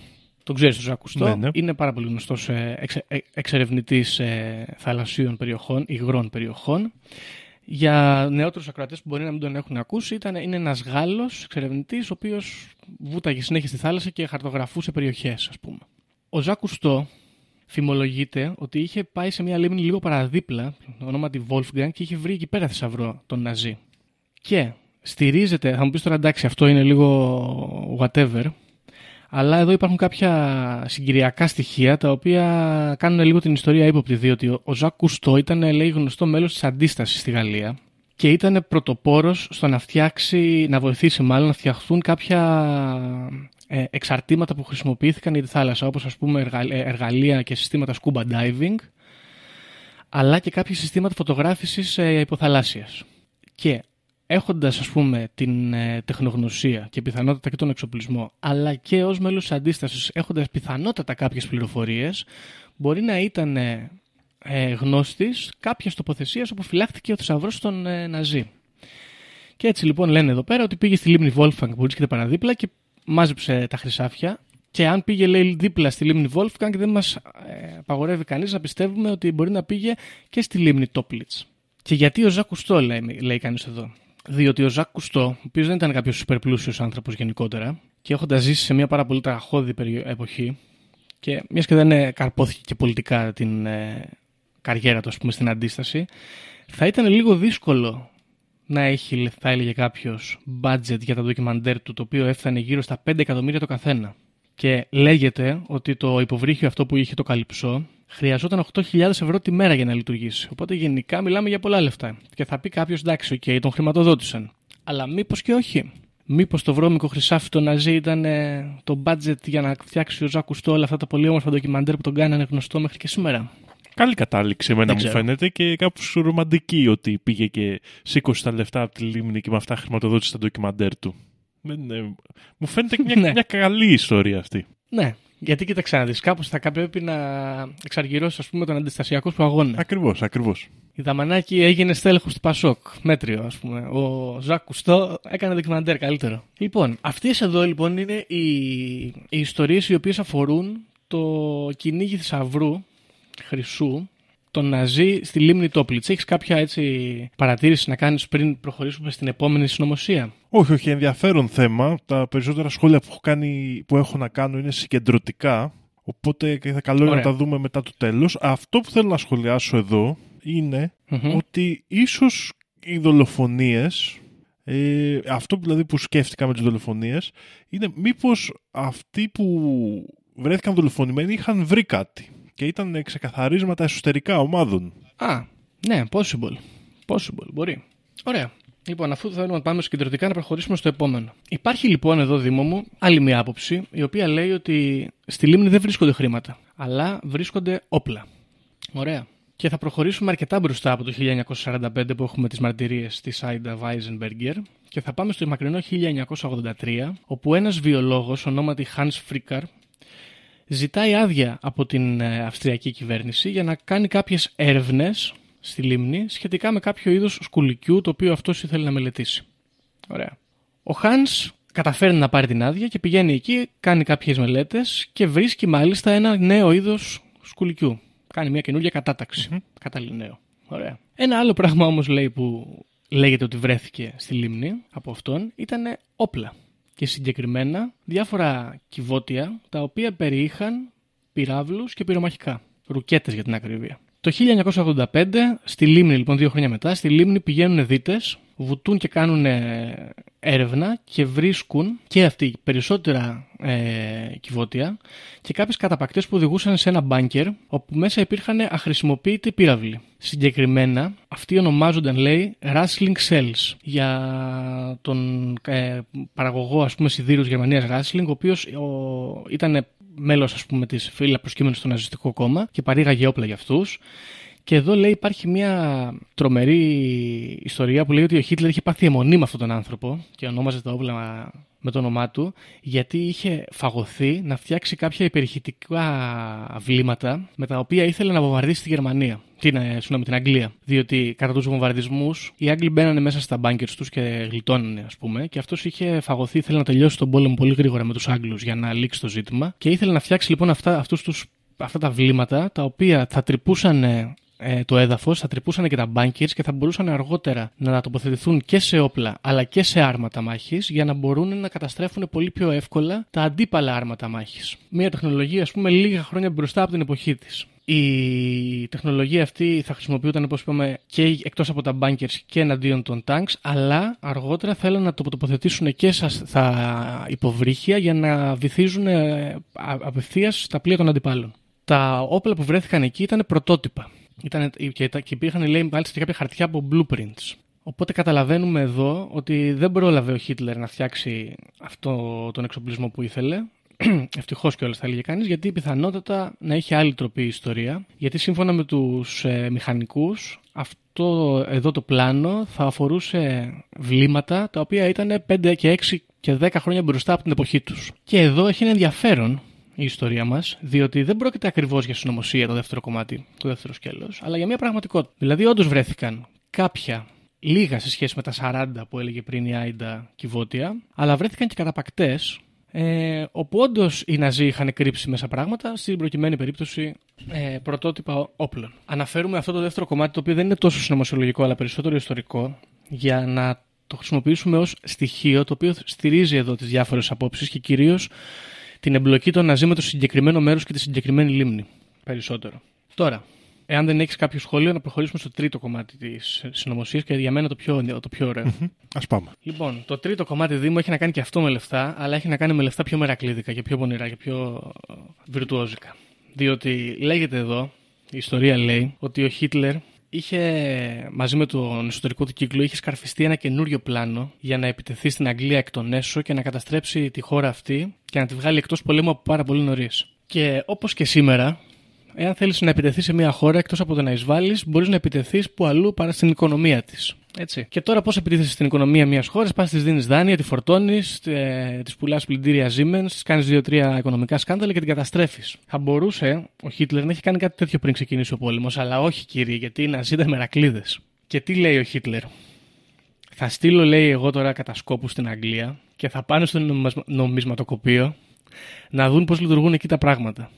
Τον ξέρεις τον Ζακ Κουστό. Ναι, ναι. Είναι πάρα πολύ γνωστός ε, εξε, ε, εξερευνητής ε, θαλασσίων περιοχών, υγρών περιοχών. Για νεότερους ακροατές που μπορεί να μην τον έχουν ακούσει, ήταν, είναι ένας Γάλλος εξερευνητής, ο οποίος βούταγε συνέχεια στη θάλασσα και χαρτογραφούσε περιοχές, ας πούμε. Ο Ζακ Κουστό φημολογείται ότι είχε πάει σε μια λίμνη λίγο παραδίπλα, ονόματι Wolfgang, και είχε βρει εκεί πέρα θησαυρό τον Ναζί. Και στηρίζεται, θα μου πεις τώρα εντάξει αυτό είναι λίγο whatever, αλλά εδώ υπάρχουν κάποια συγκυριακά στοιχεία τα οποία κάνουν λίγο την ιστορία ύποπτη, διότι ο Ζακ Κουστό ήταν λέει, γνωστό μέλος της αντίστασης στη Γαλλία και ήταν πρωτοπόρος στο να φτιάξει, να βοηθήσει μάλλον να φτιαχθούν κάποια ε, εξαρτήματα που χρησιμοποιήθηκαν για τη θάλασσα, όπως ας πούμε εργα- ε, εργαλεία και συστήματα scuba diving, αλλά και κάποια συστήματα φωτογράφησης ε, υποθαλάσσιας. Και έχοντας ας πούμε την ε, τεχνογνωσία και πιθανότατα και τον εξοπλισμό αλλά και ως μέλος της αντίστασης έχοντας πιθανότατα κάποιες πληροφορίες μπορεί να ήταν ε, ε, γνώστης κάποιας τοποθεσίας όπου φυλάχθηκε ο θησαυρός των ε, Ναζί. Και έτσι λοιπόν λένε εδώ πέρα ότι πήγε στη λίμνη Wolfgang που βρίσκεται παραδίπλα και μάζεψε τα χρυσάφια και αν πήγε λέει δίπλα στη λίμνη Wolfgang δεν μας ε, απαγορεύει κανείς να πιστεύουμε ότι μπορεί να πήγε και στη λίμνη Toplitz. Και γιατί ο Ζακ Κουστό λέει, λέει κανείς εδώ; Διότι ο Ζακ Κουστό, ο οποίος δεν ήταν κάποιος υπερπλούσιο άνθρωπος γενικότερα, και έχοντας ζήσει σε μια πάρα πολύ τραγώδη περι- εποχή, και μιας και δεν ε, καρπόθηκε και πολιτικά την ε, καριέρα του, ας πούμε, στην αντίσταση, θα ήταν λίγο δύσκολο να έχει, θα έλεγε κάποιος, budget για τα ντοκιμαντέρ του, το οποίο έφτανε γύρω στα 5 εκατομμύρια το καθένα. Και λέγεται ότι το υποβρύχιο αυτό που είχε το Καλυψώ χρειαζόταν 8.000 ευρώ τη μέρα για να λειτουργήσει. Οπότε γενικά μιλάμε για πολλά λεφτά. Και θα πει κάποιος εντάξει, οκ, τον χρηματοδότησαν. Αλλά μήπως και όχι. Μήπως το βρώμικο χρυσάφι των Ναζί ήταν ε, το budget για να φτιάξει ο Ζακ Κουστώ όλα αυτά τα πολύ όμορφα ντοκιμαντέρ που τον κάνανε γνωστό μέχρι και σήμερα; Καλή κατάληξη εμένα Δεν μου ξέρω. φαίνεται και κάπως ρομαντική ότι πήγε και σήκωσε τα λεφτά από τη λίμνη και με αυτά χρηματοδότησε τα ντοκιμαντέρ του. Δεν, ε, μου φαίνεται μια, Ναι. μια καλή ιστορία αυτή. Ναι, γιατί κοίταξε να δεις, κάπως θα κα- πρέπει να εξαργυρώσεις ας πούμε τον αντιστασιακό σου αγώνα. Ακριβώς, ακριβώς. Η Δαμανάκη έγινε στέλεχος του Πασόκ. Μέτριο, ας πούμε. Ο Ζακ Κουστό έκανε ντοκιμαντέρ καλύτερο. Λοιπόν, αυτές εδώ λοιπόν είναι οι, οι ιστορίες οι οποίες αφορούν το κυνήγι θησαυρού χρυσού τον Ναζί στη λίμνη Τόπλιτς. Έχεις κάποια έτσι παρατήρηση να κάνεις πριν προχωρήσουμε στην επόμενη συνωμοσία; Όχι, όχι, ενδιαφέρον θέμα. Τα περισσότερα σχόλια που έχω, κάνει, που έχω να κάνω είναι συγκεντρωτικά. Οπότε και θα καλό είναι να Ωραία. τα δούμε μετά το τέλος. Αυτό που θέλω να σχολιάσω εδώ είναι Μμμ. ότι ίσως οι δολοφονίες, ε, αυτό που δηλαδή που σκέφτηκα με τις δολοφονίες, είναι μήπως αυτοί που βρέθηκαν δολοφονημένοι είχαν βρει κάτι και ήταν ξεκαθαρίσματα εσωτερικά ομάδων. Α, ναι, possible. Possible, μπορεί. Ωραία. Λοιπόν, αφού θέλουμε να πάμε συγκεντρωτικά, να προχωρήσουμε στο επόμενο. Υπάρχει λοιπόν εδώ, Δήμο μου, άλλη μια άποψη, η οποία λέει ότι στη λίμνη δεν βρίσκονται χρήματα, αλλά βρίσκονται όπλα. Ωραία. Και θα προχωρήσουμε αρκετά μπροστά από το 1945 που έχουμε τις μαρτυρίες της Άιντα Βάιζενμπεργκερ και θα πάμε στο μακρινό 1983 όπου ένας βιολόγος ονόματι Hans Fricker ζητάει άδεια από την ε, αυστριακή κυβέρνηση για να κάνει κάποιες έρευνες στη λίμνη σχετικά με κάποιο είδος σκουλικιού το οποίο αυτός ήθελε να μελετήσει. Ωραία. Ο Χάνς καταφέρνει να πάρει την άδεια και πηγαίνει εκεί, κάνει κάποιες μελέτες και βρίσκει μάλιστα ένα νέο είδος σκουλικιού. Κάνει μια καινούργια κατάταξη. Κατάλληλο νέο. Ωραία. Ένα άλλο πράγμα όμως λέει που λέγεται ότι βρέθηκε στη λίμνη από αυτόν ήταν όπλα. Και συγκεκριμένα διάφορα κυβότια τα οποία περιείχαν πυράβλους και πυρομαχικά. Ρουκέτες για την ακρίβεια. Το 1985, στη Λίμνη, λοιπόν, δύο χρόνια μετά, στη Λίμνη πηγαίνουν δίτες, βουτούν και κάνουν ε, έρευνα και βρίσκουν και αυτοί περισσότερα ε, κυβότια και κάποιες καταπακτές που οδηγούσαν σε ένα μπάνκερ όπου μέσα υπήρχαν αχρησιμοποιητοί πύραυλοι. Συγκεκριμένα, αυτοί ονομάζονταν, λέει, Rustling Cells για τον ε, παραγωγό, ας πούμε, σιδήρους Γερμανίας Rustling, ο οποίος ο, ήταν μέλος, ας πούμε, της φύλλα προσκύμενης στο ναζιστικό κόμμα και παρήγαγε όπλα για αυτούς. Και εδώ λέει υπάρχει μια τρομερή ιστορία που λέει ότι ο Χίτλερ είχε πάθει αιμονή με αυτόν τον άνθρωπο και ονόμαζε τα όπλα με το όνομά του γιατί είχε φαγωθεί να φτιάξει κάποια υπερηχητικά βλήματα με τα οποία ήθελε να βομβαρδίσει τη Γερμανία. Την, ε, συγγνώμη, την Αγγλία. Διότι κατά τους βομβαρδισμούς οι Άγγλοι μπαίνανε μέσα στα μπάνκερ τους και γλιτώνανε, ας πούμε. Και αυτός είχε φαγωθεί, ήθελε να τελειώσει τον πόλεμο πολύ γρήγορα με τους Άγγλους για να λήξει το ζήτημα. Και ήθελε να φτιάξει λοιπόν αυτά, αυτούς τους, αυτά τα βλήματα τα οποία θα τρυπούσαν ε, το έδαφος, θα τρυπούσαν και τα bunkers και θα μπορούσαν αργότερα να τοποθετηθούν και σε όπλα αλλά και σε άρματα μάχης για να μπορούν να καταστρέφουν πολύ πιο εύκολα τα αντίπαλα άρματα μάχης. Μια τεχνολογία ας πούμε λίγα χρόνια μπροστά από την εποχή της. Η τεχνολογία αυτή θα χρησιμοποιούταν, όπως είπαμε, και εκτός από τα bunkers και εναντίον των tanks, αλλά αργότερα θέλουν να το τοποθετήσουν και στα υποβρύχια για να βυθίζουν απευθείας στα πλοία των αντιπάλων. Τα όπλα που βρέθηκαν εκεί ήταν πρωτότυπα. Ήταν, και, και υπήρχαν, λέει, μάλιστα και κάποια χαρτιά από blueprints. Οπότε καταλαβαίνουμε εδώ ότι δεν πρόλαβε ο Χίτλερ να φτιάξει αυτό τον εξοπλισμό που ήθελε. Ευτυχώς κιόλας θα έλεγε κανείς, γιατί πιθανότατα να είχε άλλη τροπή η ιστορία. Γιατί σύμφωνα με τους ε, μηχανικούς, αυτό εδώ το πλάνο θα αφορούσε βλήματα τα οποία ήταν 5 και 6 και 10 χρόνια μπροστά από την εποχή τους. Και εδώ έχει ένα ενδιαφέρον η ιστορία μας, διότι δεν πρόκειται ακριβώς για συνωμοσία το δεύτερο κομμάτι, το δεύτερο σκέλος, αλλά για μια πραγματικότητα. Δηλαδή, όντως βρέθηκαν κάποια λίγα σε σχέση με τα 40 που έλεγε πριν η Άιντα κυβότια, αλλά βρέθηκαν και καταπακτές, ε, όπου όντως οι Ναζί είχαν κρύψει μέσα πράγματα, στην προκειμένη περίπτωση ε, πρωτότυπα όπλων. Αναφέρουμε αυτό το δεύτερο κομμάτι, το οποίο δεν είναι τόσο συνωμοσιολογικό, αλλά περισσότερο ιστορικό, για να το χρησιμοποιήσουμε ως στοιχείο το οποίο στηρίζει εδώ τις διάφορες απόψεις και κυρίως την εμπλοκή των Ναζί με το συγκεκριμένο μέρος και τη συγκεκριμένη λίμνη. Περισσότερο. Τώρα, εάν δεν έχεις κάποιο σχόλιο, να προχωρήσουμε στο τρίτο κομμάτι της συνωμοσίας και για μένα το πιο, το πιο ωραίο. Α πάμε. Λοιπόν, το τρίτο κομμάτι Δήμο έχει να κάνει και αυτό με λεφτά, αλλά έχει να κάνει με λεφτά πιο μερακλίδικα και πιο πονηρά και πιο βιρτουόζικα. Διότι λέγεται εδώ, η ιστορία λέει, ότι ο Χίτλερ είχε μαζί με τον εσωτερικό του κύκλο είχε σκαρφιστεί ένα καινούριο πλάνο για να επιτεθεί στην Αγγλία εκ των έσω και να καταστρέψει τη χώρα αυτή και να τη βγάλει εκτός πολέμου από πάρα πολύ νωρίς. Και όπως και σήμερα εάν θέλεις να επιτεθείς σε μια χώρα εκτός από το να εισβάλλεις, μπορείς να επιτεθείς που αλλού παρά στην οικονομία της. Έτσι. Και τώρα πώς επιτίθεσαι στην οικονομία μιας χώρας, πας της δίνεις δάνεια, τη φορτώνεις, ε, της πουλάς πλυντήρια Siemens, της κάνεις δύο-τρία οικονομικά σκάνδαλα και την καταστρέφεις. Θα μπορούσε ο Χίτλερ να έχει κάνει κάτι τέτοιο πριν ξεκινήσει ο πόλεμος, αλλά όχι κύριε, γιατί είναι αζήτα μερακλείδες. Και τι λέει ο Χίτλερ; Θα στείλω, λέει, εγώ τώρα κατασκόπου στην Αγγλία και θα πάνε στο νομισμα- νομισματοκοπείο να δουν πώς λειτουργούν εκεί τα πράγματα.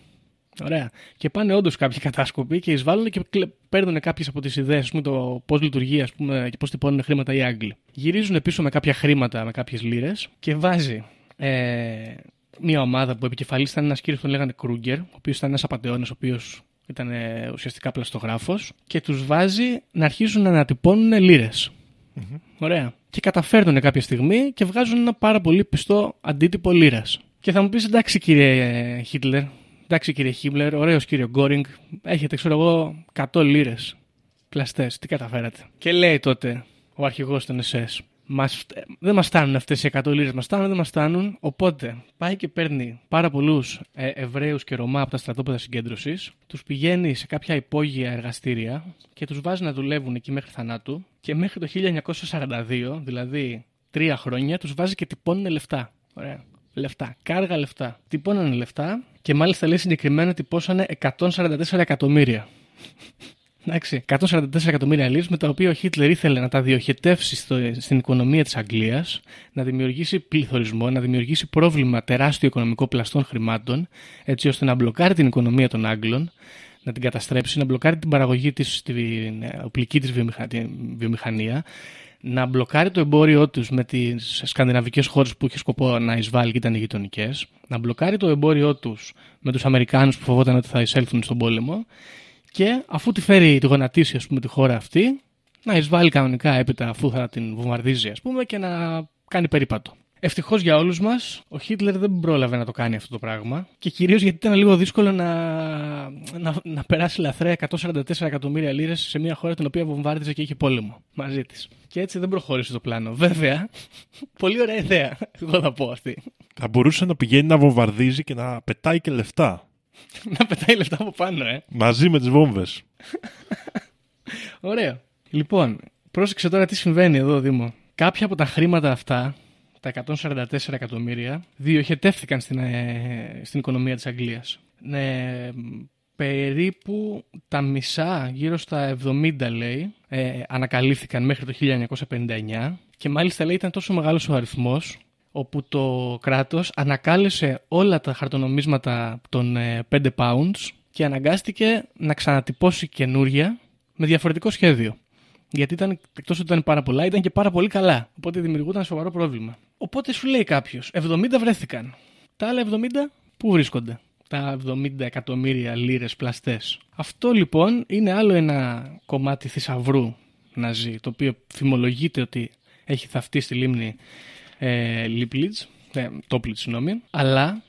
Ωραία. Και πάνε όντως κάποιοι κατάσκοποι και εισβάλλουν και κλε- παίρνουν κάποιες από τις ιδέες, το πώς λειτουργεί ας πούμε, και πώς τυπώνουν χρήματα οι Άγγλοι. Γυρίζουν πίσω με κάποια χρήματα, με κάποιες λίρες και βάζει ε, μια ομάδα που επικεφαλής ήταν ένας κύριος που τον λέγανε Κρούγκερ, ο οποίος ήταν ένας απαταιώνας, ο οποίος ήταν ε, ουσιαστικά πλαστογράφος, και τους βάζει να αρχίσουν να ανατυπώνουν λίρες. Ωραία. Και καταφέρνουν κάποια στιγμή και βγάζουν ένα πάρα πολύ πιστό αντίτυπο λίρας. Και θα μου πεις εντάξει κύριε ε, Χίτλερ, εντάξει κύριε Χίμλερ, ωραίος κύριο Γκόρινγκ, έχετε ξέρω εγώ 100 λίρες πλαστές. Τι καταφέρατε. Και λέει τότε ο αρχηγός των SS, μας, δεν μας φτάνουν αυτές οι 100 λίρες, μας φτάνουν, δεν μας φτάνουν. Οπότε πάει και παίρνει πάρα πολλούς ε, Εβραίους και Ρωμά από τα στρατόπεδα συγκέντρωσης, τους πηγαίνει σε κάποια υπόγεια εργαστήρια και τους βάζει να δουλεύουν εκεί μέχρι θανάτου. Και μέχρι το 1942, δηλαδή τρία χρόνια, τους βάζει και τυπώνουν λεφτά. Ωραία. Λεφτά. Κάργα λεφτά. Τυπώνανε λεφτά και μάλιστα λέει συγκεκριμένα τυπώσανε 144 εκατομμύρια. Εντάξει, 144 εκατομμύρια λίρες με τα οποία ο Χίτλερ ήθελε να τα διοχετεύσει στο, στην οικονομία της Αγγλίας, να δημιουργήσει πληθωρισμό, να δημιουργήσει πρόβλημα τεράστιο οικονομικό πλαστών χρημάτων, έτσι ώστε να μπλοκάρει την οικονομία των Άγγλων, να την καταστρέψει, να μπλοκάρει την παραγωγή της, την ε, οπλική τη βιομηχανία, να μπλοκάρει το εμπόριό τους με τις σκανδιναβικές χώρες που είχε σκοπό να εισβάλλει και ήταν γειτονικές, να μπλοκάρει το εμπόριό τους με τους Αμερικάνους που φοβόταν ότι θα εισέλθουν στον πόλεμο και αφού τη φέρει τη γονατίσει ας πούμε, τη χώρα αυτή, να εισβάλλει κανονικά έπειτα αφού θα την βομβαρδίζει ας πούμε, και να κάνει περίπατο. Ευτυχώς για όλους μας, ο Χίτλερ δεν πρόλαβε να το κάνει αυτό το πράγμα και κυρίως γιατί ήταν λίγο δύσκολο να, να, να περάσει λαθρέα 144 εκατομμύρια λίρες σε μια χώρα την οποία βομβάρδιζε και είχε πόλεμο μαζί της. Και έτσι δεν προχώρησε το πλάνο. Βέβαια, πολύ ωραία ιδέα, εγώ θα πω αυτή. Θα μπορούσε να πηγαίνει να βομβαρδίζει και να πετάει και λεφτά. να πετάει λεφτά από πάνω, ε. Μαζί με τις βόμβες. Ωραίο. Λοιπόν, πρόσεξε τώρα τι συμβαίνει εδώ, Δήμο. Κάποια από τα χρήματα αυτά, τα 144 εκατομμύρια, διοχετεύθηκαν στην, ε, στην οικονομία της Αγγλίας. Ε, περίπου τα μισά, γύρω στα 70 λέει, ε, ανακαλύφθηκαν μέχρι το 1959 και μάλιστα λέει ήταν τόσο μεγάλος ο αριθμός όπου το κράτος ανακάλεσε όλα τα χαρτονομίσματα των ε, 5 pounds και αναγκάστηκε να ξανατυπώσει καινούρια με διαφορετικό σχέδιο. Γιατί ήταν, εκτός ότι ήταν πάρα πολλά, ήταν και πάρα πολύ καλά. Οπότε δημιουργούταν σοβαρό πρόβλημα. Οπότε σου λέει κάποιος, 70 βρέθηκαν. Τα άλλα 70 πού βρίσκονται; Τα 70 εκατομμύρια λίρες πλαστές. Αυτό λοιπόν είναι άλλο ένα κομμάτι θησαυρού να ζει, το οποίο φημολογείται ότι έχει θαυτεί στη λίμνη ε, Λίπλιτς, ε, Τόπλιτς, συγγνώμη. Αλλά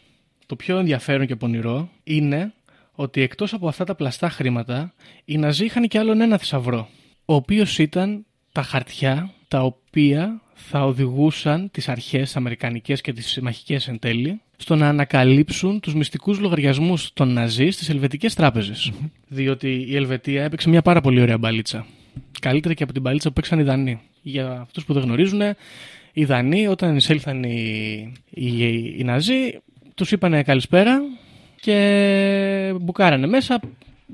το πιο ενδιαφέρον και πονηρό είναι ότι εκτός από αυτά τα πλαστά χρήματα, οι Ναζί είχαν και άλλον ένα θησαυρό, ο οποίος ήταν τα χαρτιά τα οποία θα οδηγούσαν τις αρχές αμερικανικές και τις μαχικές εν τέλει στο να ανακαλύψουν τους μυστικούς λογαριασμούς των Ναζί στις ελβετικές τράπεζες. Διότι η Ελβετία έπαιξε μια πάρα πολύ ωραία μπαλίτσα. Καλύτερη και από την μπαλίτσα που παίξαν οι Δανείοι. Για αυτούς που δεν γνωρίζουν, οι Δανείοι όταν εισέλθαν οι, οι, οι Ναζί τους είπανε καλησπέρα και μπουκάρανε μέσα,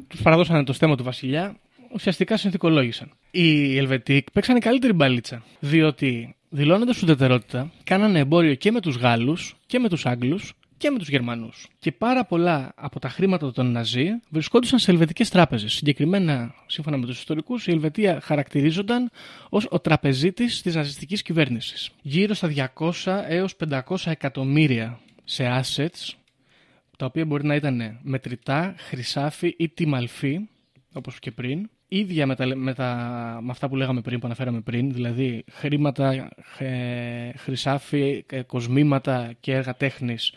τους παραδώσανε το στέμα του βασιλιά, ουσιαστικά συνθηκολόγησαν. Οι Ελβετοί παίξανε καλύτερη μπαλίτσα, διότι δηλώνοντας ουδετερότητα, κάνανε εμπόριο και με τους Γάλλους και με τους Άγγλους και με τους Γερμανούς. Και πάρα πολλά από τα χρήματα των Ναζί βρισκόντουσαν σε ελβετικές τράπεζες. Συγκεκριμένα, σύμφωνα με τους ιστορικούς, η Ελβετία χαρακτηρίζονταν ως ο τραπεζίτης της ναζιστικής κυβέρνησης. Γύρω στα 200 έως 500 εκατομμύρια σε assets, τα οποία μπορεί να ήταν μετρητά, χρυσάφι ή τιμαλφή, όπως και πριν, ίδια με, τα, με, τα, με αυτά που λέγαμε πριν, που αναφέραμε πριν, δηλαδή χρήματα, ε, χρυσάφι, ε, κοσμήματα και έργα τέχνης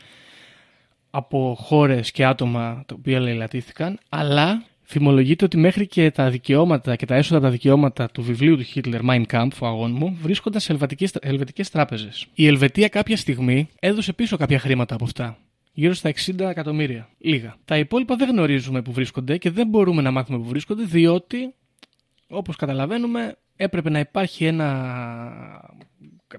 από χώρες και άτομα τα οποία λαιλατήθηκαν, αλλά φημολογείται ότι μέχρι και τα δικαιώματα και τα έσοδα από τα δικαιώματα του βιβλίου του Χίτλερ Mein Kampf, ο αγών μου, βρίσκονταν σε ελβετικές, ελβετικές τράπεζες. Η Ελβετία κάποια στιγμή έδωσε πίσω κάποια χρήματα από αυτά γύρω στα 60 εκατομμύρια. Λίγα. Τα υπόλοιπα δεν γνωρίζουμε που βρίσκονται και δεν μπορούμε να μάθουμε που βρίσκονται, διότι, όπως καταλαβαίνουμε, έπρεπε να υπάρχει ένα.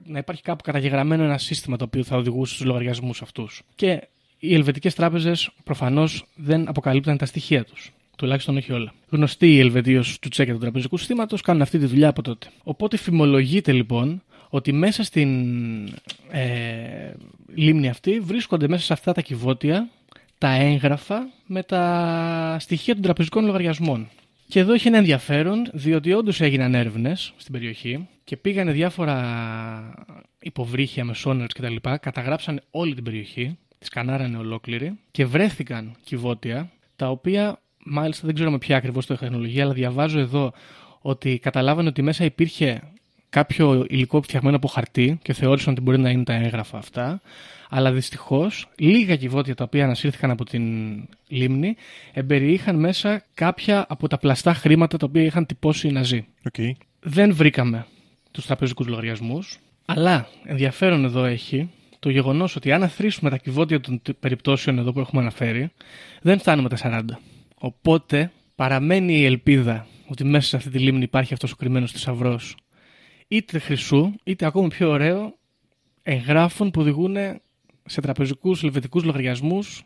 να υπάρχει κάπου καταγεγραμμένο ένα σύστημα το οποίο θα οδηγούσε στους λογαριασμούς αυτούς. Και οι ελβετικές τράπεζες προφανώς δεν αποκαλύπταν τα στοιχεία τους. Τουλάχιστον όχι όλα. Γνωστοί οι Ελβετοί ως του τσέκια του τραπεζικού συστήματος κάνουν αυτή τη δουλειά από τότε. Οπότε φημολογείται λοιπόν ότι μέσα στην ε, λίμνη αυτή βρίσκονται μέσα σε αυτά τα κυβότια τα έγγραφα με τα στοιχεία των τραπεζικών λογαριασμών. Και εδώ έχει ένα ενδιαφέρον, διότι όντως έγιναν έρευνες στην περιοχή και πήγανε διάφορα υποβρύχια με σόνερς κτλ. Καταγράψαν όλη την περιοχή, τη σκανάρανε ολόκληρη και βρέθηκαν κυβότια τα οποία μάλιστα δεν ξέρω με ποια ακριβώς το τεχνολογία, αλλά διαβάζω εδώ ότι καταλάβανε ότι μέσα υπήρχε κάποιο υλικό φτιαγμένο από χαρτί και θεώρησαν ότι μπορεί να είναι τα έγγραφα αυτά. Αλλά δυστυχώς λίγα κυβότια τα οποία ανασύρθηκαν από την λίμνη εμπεριείχαν μέσα κάποια από τα πλαστά χρήματα τα οποία είχαν τυπώσει οι Ναζί. Okay. Δεν βρήκαμε τους τραπεζικούς λογαριασμούς, αλλά ενδιαφέρον εδώ έχει το γεγονός ότι αν αθροίσουμε τα κυβότια των περιπτώσεων εδώ που έχουμε αναφέρει, δεν φτάνουμε τα 40. Οπότε παραμένει η ελπίδα ότι μέσα σε αυτή τη λίμνη υπάρχει αυτός ο κρυμμένος θησαυρός είτε χρυσού είτε ακόμα πιο ωραίο εγγράφων που οδηγούν σε τραπεζικούς ελβετικούς λογαριασμούς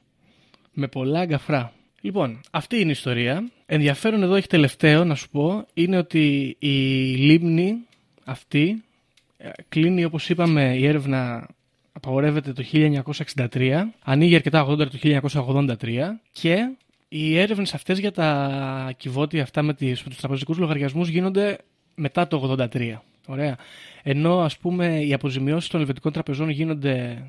με πολλά αγκαφρά. Λοιπόν, αυτή είναι η ιστορία. Ενδιαφέρον εδώ έχει τελευταίο να σου πω είναι ότι η λίμνη αυτή ε, κλείνει όπως είπαμε η έρευνα απαγορεύεται το 1963, ανοίγει αρκετά 80 το 1983 και οι έρευνες αυτές για τα κυβότια αυτά με, τις, με τους τραπεζικούς λογαριασμούς γίνονται μετά το 83. Ωραία. Ενώ ας πούμε οι αποζημιώσεις των ελβετικών τραπεζών γίνονται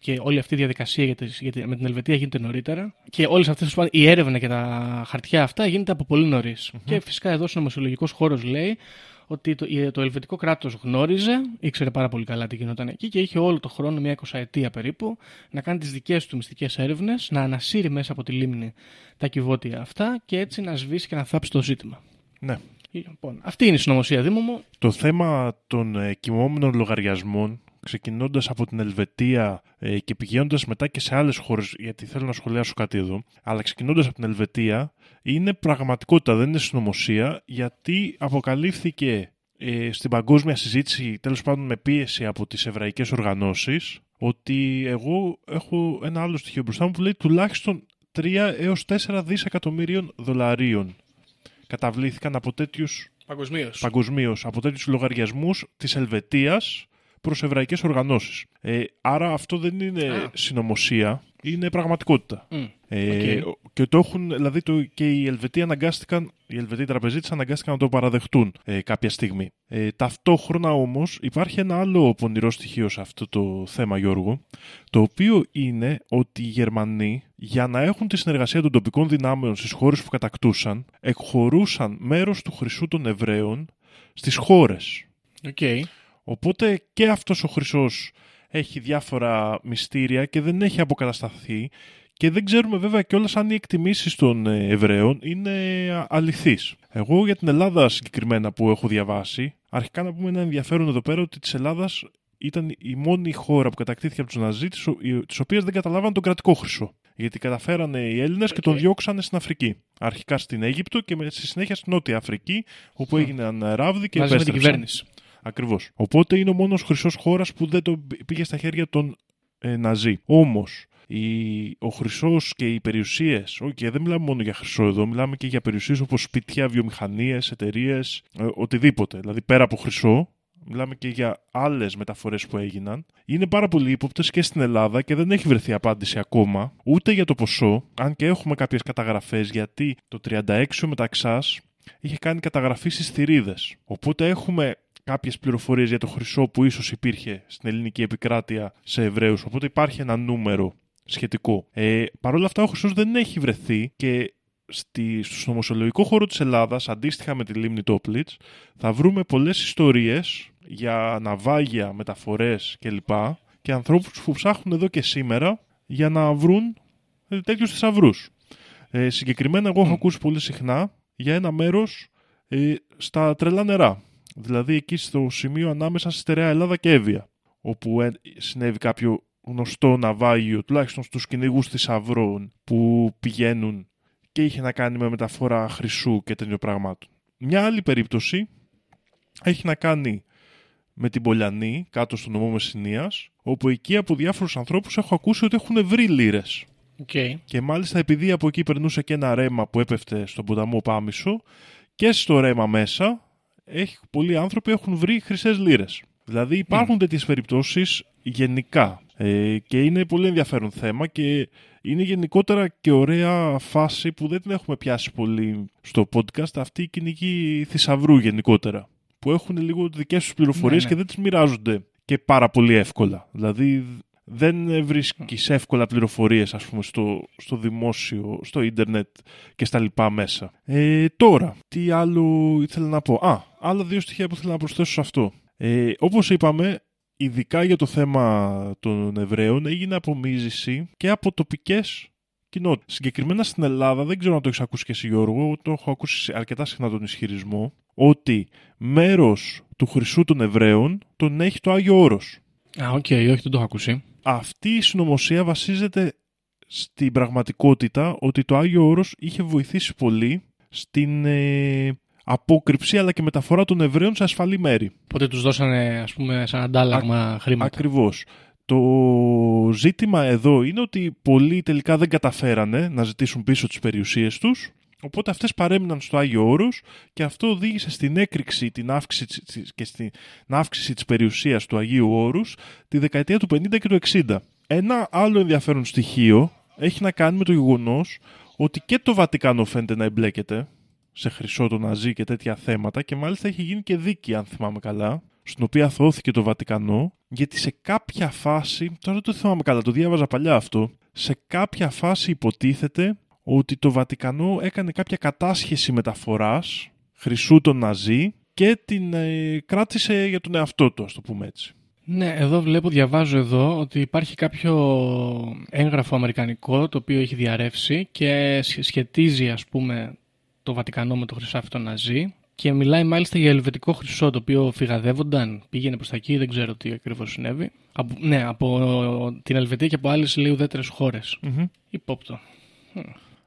και όλη αυτή η διαδικασία για τις, για, με την Ελβετία γίνεται νωρίτερα. Και όλες αυτές η έρευνα και τα χαρτιά αυτά γίνεται από πολύ Και φυσικά εδώ ο νομοσιολογικό χώρος λέει ότι το, το ελβετικό κράτος γνώριζε, ήξερε πάρα πολύ καλά τι γινόταν εκεί και είχε όλο το χρόνο, μια εικοσαετία περίπου, να κάνει τις δικές του μυστικές έρευνες, να ανασύρει μέσα από τη λίμνη τα κυβότια αυτά και έτσι να σβήσει και να θάψει το ζήτημα. Ναι. Λοιπόν, αυτή είναι η συνωμοσία Δήμο μου. Το θέμα των ε, κοιμόμενων λογαριασμών ξεκινώντας από την Ελβετία ε, και πηγαίνοντας μετά και σε άλλες χώρες, γιατί θέλω να σχολιάσω κάτι εδώ, αλλά ξεκινώντας από την Ελβετία, είναι πραγματικότητα, δεν είναι συνωμοσία, γιατί αποκαλύφθηκε ε, στην παγκόσμια συζήτηση, τέλος πάντων με πίεση από τις εβραϊκές οργανώσεις, ότι εγώ έχω ένα άλλο στοιχείο μπροστά μου που λέει τουλάχιστον 3 έως 4 δισεκατομμύριων δολαρίων καταβλήθηκαν από τέτοιους παγκοσμίως, από τέτοιους λογαριασμούς της Ελβετίας προς εβραϊκές οργανώσεις. Ε, άρα αυτό δεν είναι ah. συνωμοσία, είναι πραγματικότητα. Mm. Ε, Και το έχουν, δηλαδή το, και οι Ελβετοί αναγκάστηκαν, οι Ελβετοί τραπεζίτες αναγκάστηκαν να το παραδεχτούν ε, κάποια στιγμή. Ε, ταυτόχρονα όμως υπάρχει ένα άλλο πονηρό στοιχείο σε αυτό το θέμα, Γιώργο, το οποίο είναι ότι οι Γερμανοί για να έχουν τη συνεργασία των τοπικών δυνάμεων στις χώρες που κατακτούσαν, εκχωρούσαν μέρος του χρυσού των Εβραίων στις χώρες. Okay. Οπότε και αυτός ο χρυσός έχει διάφορα μυστήρια και δεν έχει αποκατασταθεί και δεν ξέρουμε βέβαια κιόλας αν οι εκτιμήσεις των ε, Εβραίων είναι αληθείς. Εγώ για την Ελλάδα συγκεκριμένα που έχω διαβάσει, αρχικά να πούμε ένα ενδιαφέρον εδώ πέρα ότι της Ελλάδας ήταν η μόνη χώρα που κατακτήθηκε από τους Ναζί, της οποίας δεν καταλάβαν τον κρατικό χρυσό. Γιατί καταφέρανε οι Έλληνες και τον διώξανε στην Αφρική. Αρχικά στην Αίγυπτο και στη συνέχεια στην Νότια Αφρική, όπου έγιναν ράβδοι και Μαζί με την κυβέρνηση. Ακριβώς. Οπότε είναι ο μόνος χρυσός χώρας που δεν το πήγε στα χέρια των ε, Ναζί. Όμως, ο χρυσός και οι περιουσίες, και δεν μιλάμε μόνο για χρυσό εδώ, μιλάμε και για περιουσίες όπως σπίτια, βιομηχανίες, εταιρείες, ε, οτιδήποτε. Δηλαδή πέρα από χρυσό, μιλάμε και για άλλες μεταφορές που έγιναν. Είναι πάρα πολύ ύποπτες και στην Ελλάδα και δεν έχει βρεθεί απάντηση ακόμα, ούτε για το ποσό, αν και έχουμε κάποιες καταγραφές, γιατί το 36 ο Μεταξάς είχε κάνει καταγραφή στις θηρίδες. Οπότε έχουμε κάποιες πληροφορίες για το χρυσό που ίσως υπήρχε στην ελληνική επικράτεια σε Εβραίους. Οπότε υπάρχει ένα νούμερο σχετικό. Ε, Παρ' όλα αυτά, ο χρυσό δεν έχει βρεθεί και στη, στο νομοσιολογικό χώρο της Ελλάδας, αντίστοιχα με τη λίμνη Τόπλιτς, θα βρούμε πολλές ιστορίες για ναυάγια, μεταφορές κλπ. και ανθρώπους που ψάχνουν εδώ και σήμερα για να βρουν ε, τέτοιους θησαυρούς. Ε, συγκεκριμένα, εγώ έχω ακούσει πολύ συχνά για ένα μέρος ε, στα τρελά νερά δηλαδή εκεί στο σημείο ανάμεσα στη στερεά Ελλάδα και Εύβοια, όπου συνέβη κάποιο γνωστό ναυάγιο, τουλάχιστον στους κυνηγούς θησαυρών που πηγαίνουν και είχε να κάνει με μεταφορά χρυσού και τέτοιων πραγμάτων. Μια άλλη περίπτωση έχει να κάνει με την Πολιανή, κάτω στο νομό Μεσσηνίας, όπου εκεί από διάφορους ανθρώπους έχω ακούσει ότι έχουν βρει λύρες. Okay. Και μάλιστα επειδή από εκεί περνούσε και ένα ρέμα που έπεφτε στον ποταμό Πάμισο και στο ρέμα μέσα έχει, πολλοί άνθρωποι έχουν βρει χρυσές λύρες. Δηλαδή υπάρχουν mm. τέτοιες περιπτώσεις γενικά ε, και είναι πολύ ενδιαφέρον θέμα και είναι γενικότερα και ωραία φάση που δεν την έχουμε πιάσει πολύ στο podcast αυτή η κυνηγή θησαυρού γενικότερα που έχουν λίγο δικές τους πληροφορίες Ναι, και ναι. δεν τις μοιράζονται και πάρα πολύ εύκολα. Δηλαδή δεν βρίσκεις εύκολα πληροφορίες ας πούμε στο, στο δημόσιο, στο ίντερνετ και στα λοιπά μέσα. Ε, τώρα, τι άλλο ήθελα να πω. Α, άλλα δύο στοιχεία που ήθελα να προσθέσω σε αυτό. Ε, όπως είπαμε, ειδικά για το θέμα των Εβραίων έγινε απομύζηση και από τοπικές κοινότητες. Συγκεκριμένα στην Ελλάδα, δεν ξέρω αν το έχεις ακούσει και εσύ Γιώργο, το έχω ακούσει αρκετά συχνά τον ισχυρισμό, ότι μέρος του χρυσού των Εβραίων τον έχει το Άγιο Όρος. Α, οκ, όχι, δεν το έχω ακούσει. Αυτή η συνωμοσία βασίζεται στην πραγματικότητα ότι το Άγιο Όρος είχε βοηθήσει πολύ στην ε, απόκρυψη αλλά και μεταφορά των Εβραίων σε ασφαλή μέρη. Οπότε τους δώσανε, ας πούμε, σαν αντάλλαγμα χρήματα. Ακριβώς. Το ζήτημα εδώ είναι ότι πολλοί τελικά δεν καταφέρανε να ζητήσουν πίσω τις περιουσίες τους, οπότε αυτές παρέμειναν στο Άγιο Όρος και αυτό οδήγησε στην έκρηξη την αύξηση, της- και στην αύξηση της περιουσίας του Αγίου Όρους τη δεκαετία του 50 και του 60. Ένα άλλο ενδιαφέρον στοιχείο έχει να κάνει με το γεγονός ότι και το Βατικάνο φαίνεται να εμπλέκεται σε χρυσό το Ναζί και τέτοια θέματα και μάλιστα έχει γίνει και δίκη αν θυμάμαι καλά στην οποία αθώθηκε το Βατικανό γιατί σε κάποια φάση, τώρα δεν το θυμάμαι καλά, το διάβαζα παλιά αυτό σε κάποια φάση υποτίθεται ότι το Βατικανό έκανε κάποια κατάσχεση μεταφοράς χρυσού των Ναζί και την ε, κράτησε για τον εαυτό του, ας το πούμε έτσι. Ναι, εδώ βλέπω, διαβάζω εδώ ότι υπάρχει κάποιο έγγραφο αμερικανικό το οποίο έχει διαρρεύσει και σχε- σχετίζει ας πούμε το Βατικανό με το χρυσάφι των Ναζί και μιλάει μάλιστα για ελβετικό χρυσό το οποίο φυγαδεύονταν, πήγαινε προς τα εκεί, δεν ξέρω τι ακριβώς συνέβη. Από, ναι, από την Ελβετία και από άλλες λέει ουδέτερες χώρες. Υπόπτω.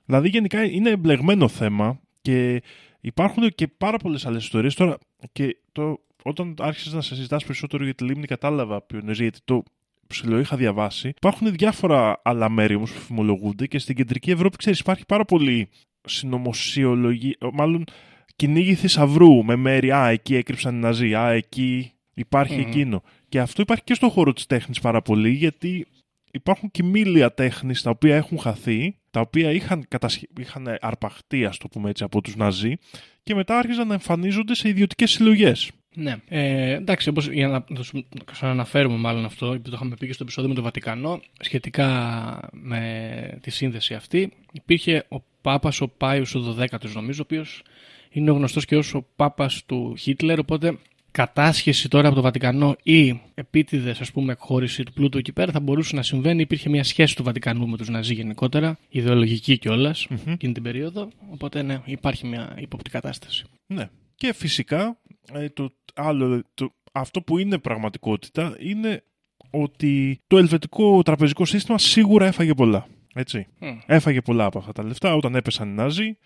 Δηλαδή γενικά είναι εμπλεγμένο θέμα και υπάρχουν και πάρα πολλές άλλες ιστορίες. Τώρα και το, όταν άρχισες να συζητάς περισσότερο για τη λίμνη, κατάλαβα ποιο είναι, γιατί το ψηλό είχα διαβάσει. Υπάρχουν διάφορα άλλα μέρη όμως που φημολογούνται και στην κεντρική Ευρώπη, ξέρεις, υπάρχει πάρα πολύ συνωμοσιολογία, μάλλον κυνήγι θησαυρού με μέρη. Α, εκεί έκρυψαν οι Ναζί. Α, εκεί υπάρχει Μμμ. εκείνο. Και αυτό υπάρχει και στον χώρο της τέχνης πάρα πολύ, γιατί υπάρχουν κοιμήλια τέχνης τα οποία έχουν χαθεί, τα οποία είχαν, κατασχε... είχαν αρπαχτεί, ας το πούμε έτσι, από τους Ναζί και μετά άρχιζαν να εμφανίζονται σε ιδιωτικές συλλογές. Ναι. Ε, εντάξει, όπως για να το σου- να ξαναναφέρουμε μάλλον αυτό, επειδή το είχαμε πει και στο επεισόδιο με το Βατικανό, σχετικά με τη σύνδεση αυτή, υπήρχε ο Πάπας, ο Πάιος ο 12ος νομίζω, ο οποίος είναι ο γνωστός και ως ο Πάπας του Χίτλερ, οπότε κατάσχεση τώρα από το Βατικανό ή επίτηδες ας πούμε εκχώρηση του πλούτου εκεί πέρα θα μπορούσε να συμβαίνει. Υπήρχε μια σχέση του Βατικανού με τους Ναζί γενικότερα, ιδεολογική κιόλας εκείνη την περίοδο, οπότε ναι, υπάρχει μια υποπτή κατάσταση. Ναι. Και φυσικά ε, το άλλο, το, αυτό που είναι πραγματικότητα είναι ότι το ελβετικό τραπεζικό σύστημα σίγουρα έφαγε πολλά. Έτσι. Μμ. Έφαγε πολλά από αυτά τα λεφτά όταν έπεσαν οι Νάζοι.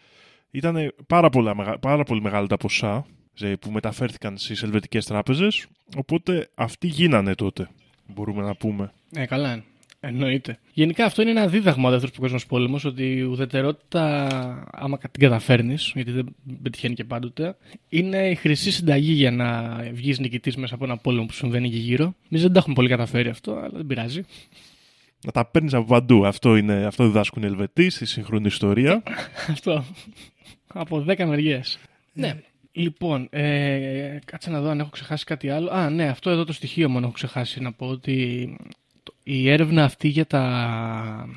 Ήταν πάρα, πολλά, μεγα- πάρα πολύ μεγάλα τα ποσά ε, που μεταφέρθηκαν στις ελβετικές τράπεζες. Οπότε αυτοί γίνανε τότε, μπορούμε να πούμε. Ε, καλά είναι. Εννοείται. Γενικά αυτό είναι ένα δίδαγμα ο δεύτερος παγκόσμιος πόλεμος, ότι η ουδετερότητα, άμα την καταφέρνεις, γιατί δεν πετυχαίνει και πάντοτε, είναι η χρυσή συνταγή για να βγεις νικητής μέσα από ένα πόλεμο που συμβαίνει εκεί γύρω. Εμείς δεν τα έχουμε πολύ καταφέρει αυτό, αλλά δεν πειράζει. Να τα παίρνεις από παντού. Αυτό, είναι, αυτό διδάσκουν οι Ελβετοί στη σύγχρονη ιστορία. αυτό. από 10 μεριές. Ναι. Λοιπόν, ε, κάτσε να δω αν έχω ξεχάσει κάτι άλλο. Α, ναι, αυτό εδώ το στοιχείο μόνο έχω ξεχάσει να πω ότι το- η έρευνα αυτή για τα,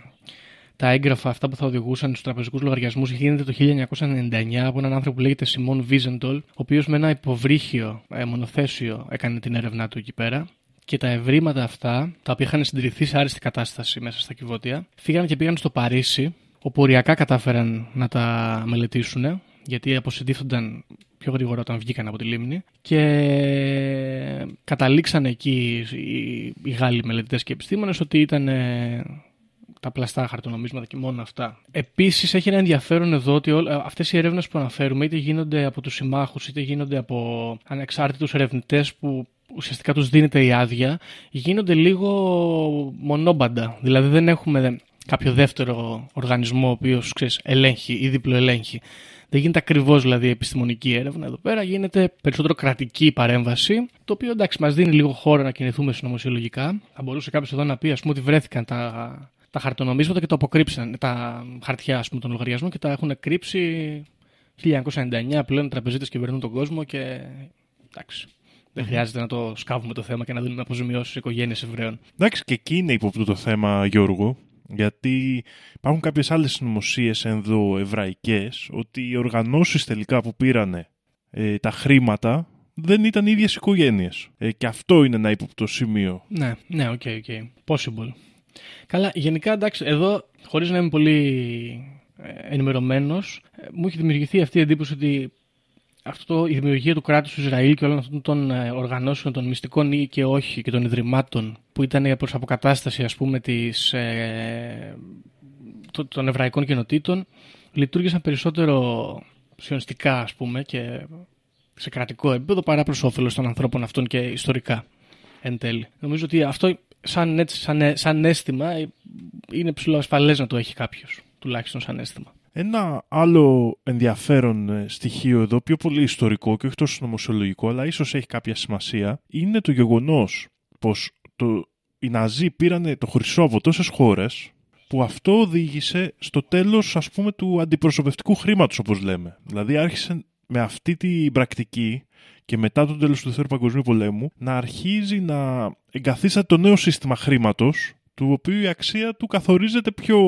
τα έγγραφα αυτά που θα οδηγούσαν στους τραπεζικούς λογαριασμούς γίνεται το 1999 από έναν άνθρωπο που λέγεται Σιμών Βίζεντολ, ο οποίος με ένα υποβρύχιο ε, μονοθέσιο έκανε την έρευνά του εκεί πέρα. Και τα ευρήματα αυτά, τα οποία είχαν συντηρηθεί σε άριστη κατάσταση μέσα στα κυβότια, φύγαν και πήγαν στο Παρίσι, όπου οριακά κατάφεραν να τα μελετήσουν γιατί αποσυντήθονταν πιο γρήγορα όταν βγήκαν από τη λίμνη και καταλήξαν εκεί οι, οι Γάλλοι μελετητές και επιστήμονες ότι ήταν ε, τα πλαστά χαρτονομίσματα και μόνο αυτά. Επίσης, έχει ένα ενδιαφέρον εδώ ότι αυτές οι έρευνες που αναφέρουμε είτε γίνονται από τους συμμάχους είτε γίνονται από ανεξάρτητους ερευνητές που ουσιαστικά τους δίνεται η άδεια, γίνονται λίγο μονόμπαντα. Δηλαδή δεν έχουμε κάποιο δεύτερο οργανισμό ο οποίος ελέγχει ή διπλοελέγχει. Δεν γίνεται ακριβώς δηλαδή επιστημονική έρευνα εδώ πέρα, γίνεται περισσότερο κρατική παρέμβαση, το οποίο εντάξει μας δίνει λίγο χώρο να κινηθούμε συνωμοσιολογικά. Θα μπορούσε κάποιος εδώ να πει ας πούμε, ότι βρέθηκαν τα, τα χαρτονομίσματα και το αποκρύψαν, τα χαρτιά ας πούμε, των λογαριασμών και τα έχουν κρύψει 1999 πλέον οι τραπεζίτες κυβερνούν τον κόσμο και εντάξει. Δεν χρειάζεται να το σκάβουμε το θέμα και να δίνουμε αποζημιώσεις οικογένειες Εβραίων. Εντάξει, και εκεί είναι ύποπτο το θέμα, Γιώργο. Γιατί υπάρχουν κάποιες άλλες συνωμοσίες ενδοεβραϊκές ότι οι οργανώσεις τελικά που πήραν ε, τα χρήματα δεν ήταν οι ίδιες οικογένειες. Ε, και αυτό είναι ένα ύποπτο σημείο. Ναι, ναι, OK, okay, okay. Possible. Καλά, γενικά εντάξει, εδώ χωρίς να είμαι πολύ ε, ενημερωμένος, ε, μου έχει δημιουργηθεί αυτή η εντύπωση ότι αυτό, η δημιουργία του κράτους του Ισραήλ και όλων αυτών των ε, οργανώσεων, των μυστικών ή και όχι και των ιδρυμάτων που ήταν προς αποκατάσταση ας πούμε της, ε, των εβραϊκών κοινοτήτων λειτουργήσαν περισσότερο σιωνιστικά ας πούμε και σε κρατικό επίπεδο παρά προς όφελος των ανθρώπων αυτών και ιστορικά εν τέλει. Νομίζω ότι αυτό σαν, έτσι, σαν, σαν αίσθημα είναι ψηλό ασφαλές να το έχει κάποιος, τουλάχιστον σαν αίσθημα. Ένα άλλο ενδιαφέρον ε, στοιχείο εδώ, πιο πολύ ιστορικό και όχι τόσο νομοσιολογικό, αλλά ίσως έχει κάποια σημασία, είναι το γεγονός πως το, οι Ναζί πήραν το χρυσό από τόσες χώρες που αυτό οδήγησε στο τέλος ας πούμε του αντιπροσωπευτικού χρήματος όπως λέμε. Δηλαδή άρχισε με αυτή την πρακτική και μετά το τέλος του Δεύτερου Παγκοσμίου Πολέμου να αρχίζει να εγκαθίσταται το νέο σύστημα χρήματος του οποίου η αξία του καθορίζεται πιο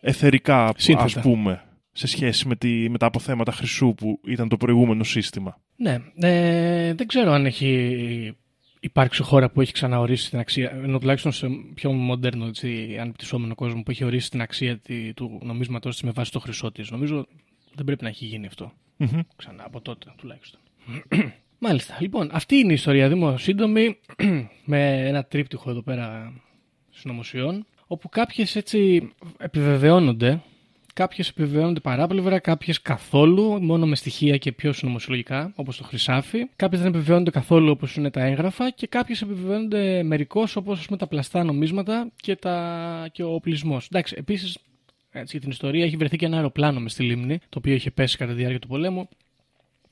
εθερικά Σύνθετα. ας πούμε σε σχέση με, τη, με τα αποθέματα χρυσού που ήταν το προηγούμενο σύστημα. Ναι, ε, δεν ξέρω αν έχει υπάρξει χώρα που έχει ξαναορίσει την αξία, ενώ τουλάχιστον σε πιο μοντέρνο, έτσι, ανεπτυσσόμενο κόσμο που έχει ορίσει την αξία τη, του νομίσματός της με βάση το χρυσό της. Νομίζω δεν πρέπει να έχει γίνει αυτό. Mm-hmm. Ξανά από τότε τουλάχιστον. Μάλιστα. Λοιπόν, αυτή είναι η ιστορία Δήμο σύντομη με ένα τρίπτυχο εδώ πέρα συνωμοσιών όπου κάποιες έτσι επιβεβαιώνονται Κάποιες επιβεβαιώνονται παράπλευρα, κάποιες καθόλου, μόνο με στοιχεία και πιο συνωμοσιολογικά, όπως το χρυσάφι. Κάποιες δεν επιβεβαιώνονται καθόλου, όπως είναι τα έγγραφα. Και κάποιες επιβεβαιώνονται μερικώς, όπως τα πλαστά νομίσματα και, τα... και ο οπλισμός. Εντάξει, επίσης, για την ιστορία, έχει βρεθεί και ένα αεροπλάνο μες στη λίμνη, το οποίο είχε πέσει κατά τη διάρκεια του πολέμου,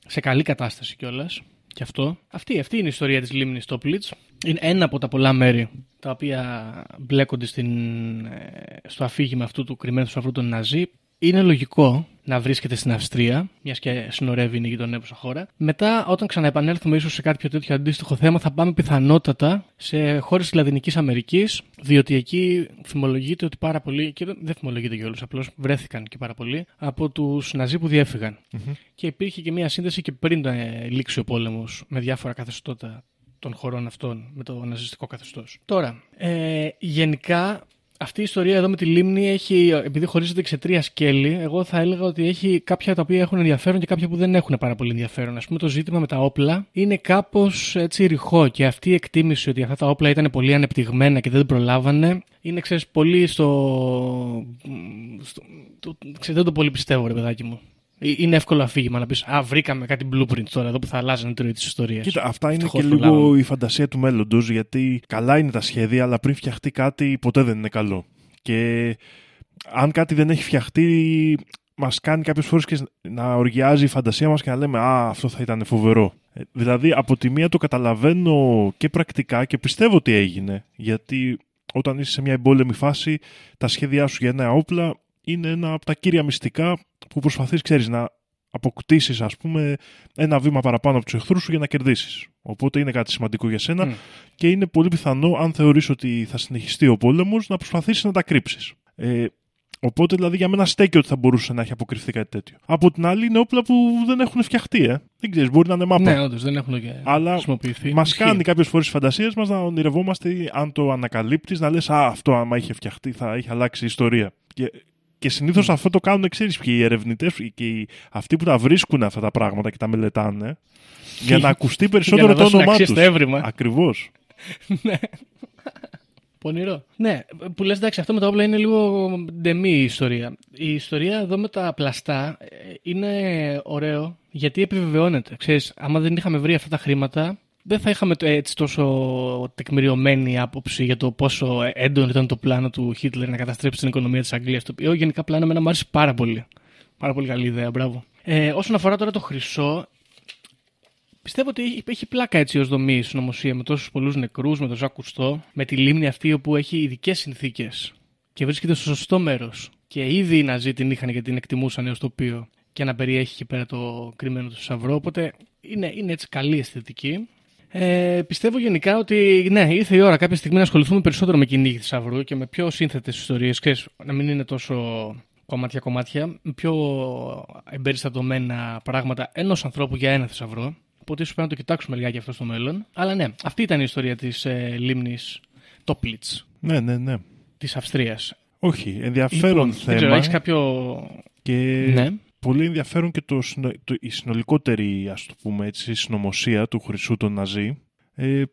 σε καλή κατάσταση κιόλας. Και αυτό. Αυτή, αυτή είναι η ιστορία της λίμνης Τόπλιτ. Είναι ένα από τα πολλά μέρη τα οποία μπλέκονται στην, ε, στο αφήγημα αυτού του κρυμμένου σταυρού των Ναζί. Είναι λογικό να βρίσκεται στην Αυστρία, μιας και συνορεύει είναι η γειτονέπουσα χώρα. Μετά, όταν ξαναεπανέλθουμε ίσως σε κάποιο τέτοιο αντίστοιχο θέμα, θα πάμε πιθανότατα σε χώρες της Λατινικής Αμερικής, διότι εκεί θυμολογείται ότι πάρα πολλοί, και δεν θυμολογείται κιόλα, απλώς βρέθηκαν και πάρα πολλοί, από τους Ναζί που διέφυγαν. Mm-hmm. Και υπήρχε και μια σύνδεση και πριν ε, λήξει ο πόλεμος με διάφορα καθεστώτα των χωρών αυτών με το ναζιστικό καθεστώς. Τώρα, ε, γενικά αυτή η ιστορία εδώ με τη λίμνη έχει, επειδή χωρίζεται σε τρία σκέλη, εγώ θα έλεγα ότι έχει κάποια τα οποία έχουν ενδιαφέρον και κάποια που δεν έχουν πάρα πολύ ενδιαφέρον. Α πούμε, το ζήτημα με τα όπλα είναι κάπως έτσι ρηχό και αυτή η εκτίμηση ότι αυτά τα όπλα ήταν πολύ ανεπτυγμένα και δεν προλάβανε είναι, ξέρεις, πολύ στο. στο... Ξέρεις, δεν το πολύ πιστεύω, ρε παιδάκι μου. Ε, είναι εύκολο αφήγημα να πεις Α, βρήκαμε κάτι blueprint τώρα εδώ που θα αλλάζανε τη ροή τη ιστορία. Κοίτα, αυτά είναι και λίγο η φαντασία του μέλλοντος, γιατί καλά είναι τα σχέδια, αλλά πριν φτιαχτεί κάτι, ποτέ δεν είναι καλό. Και αν κάτι δεν έχει φτιαχτεί, μας κάνει κάποιες φορές και να οργιάζει η φαντασία μας και να λέμε Α, αυτό θα ήταν φοβερό. Ε, δηλαδή, από τη μία το καταλαβαίνω και πρακτικά και πιστεύω ότι έγινε, γιατί όταν είσαι σε μια εμπόλεμη φάση, τα σχέδιά σου για νέα όπλα είναι ένα από τα κύρια μυστικά που προσπαθείς, ξέρεις, να αποκτήσεις, ας πούμε, ένα βήμα παραπάνω από τους εχθρούς σου για να κερδίσεις. Οπότε είναι κάτι σημαντικό για σένα και είναι πολύ πιθανό, αν θεωρείς ότι θα συνεχιστεί ο πόλεμος, να προσπαθήσεις να τα κρύψεις. Ε, Οπότε δηλαδή για μένα στέκει ότι θα μπορούσε να έχει αποκρυφθεί κάτι τέτοιο. Από την άλλη είναι όπλα που δεν έχουν φτιαχτεί, ε. Δεν ξέρεις, μπορεί να είναι μάπα. Ναι, όντως δεν έχουν και Αλλά χρησιμοποιηθεί. Μας κάνει κάποιες φορές τις φαντασίες μας να ονειρευόμαστε αν το ανακαλύπτεις, να λες Α, αυτό άμα είχε φτιαχτεί θα είχε αλλάξει η ιστορία. Και Και συνήθως αυτό το κάνουν, ξέρεις ποιοι οι ερευνητές και οι, αυτοί που τα βρίσκουν αυτά τα πράγματα και τα μελετάνε. για να ακουστεί περισσότερο να το δώσουν όνομά αξία τους. στο έβριμα. Ακριβώς. Πονηρό. Ναι, που λες εντάξει, αυτό με τα όπλα είναι λίγο ντεμή η ιστορία. Η ιστορία εδώ με τα πλαστά ε, είναι ωραίο γιατί επιβεβαιώνεται. Ξέρεις, άμα δεν είχαμε βρει αυτά τα χρήματα, δεν θα είχαμε το- έτσι τόσο τεκμηριωμένη άποψη για το πόσο έντονο ήταν το πλάνο του Χίτλερ να καταστρέψει την οικονομία της Αγγλίας. Το οποίο γενικά πλάνο εμένα μου άρεσε πάρα πολύ. Πάρα πολύ καλή ιδέα, μπράβο. Ε, όσον αφορά τώρα το χρυσό, Πιστεύω ότι έχει, έχει πλάκα έτσι ως δομή η συνωμοσία με τόσους πολλούς νεκρούς, με το Ζακ Κουστό, με τη λίμνη αυτή όπου έχει ειδικές συνθήκες και βρίσκεται στο σωστό μέρος. Και ήδη οι Ναζί την είχαν και την εκτιμούσαν ω τοπίο και να περιέχει εκεί πέρα το κρυμμένο του θησαυρό. Οπότε είναι, είναι έτσι καλή αισθητική. Ε, πιστεύω γενικά ότι ναι, ήρθε η ώρα κάποια στιγμή να ασχοληθούμε περισσότερο με κυνήγι θησαυρού και με πιο σύνθετες ιστορίες. Να μην είναι τόσο κομμάτια-κομμάτια, με πιο εμπεριστατωμένα πράγματα ενός ανθρώπου για ένα θησαυρό. Οπότε ίσως πρέπει να το κοιτάξουμε λιγάκι αυτό στο μέλλον. Αλλά ναι, αυτή ήταν η ιστορία της ε, λίμνης Τόπλιτ Ναι, ναι, ναι. της Αυστρίας. Όχι, ενδιαφέρον δεν θέμα. ξέρω, έχεις κάποιο. Και Ναι. Πολύ ενδιαφέρον και το, συνο- το, η συνολικότερη, ας το πούμε έτσι, συνωμοσία του Χρυσού των Ναζί. Ε,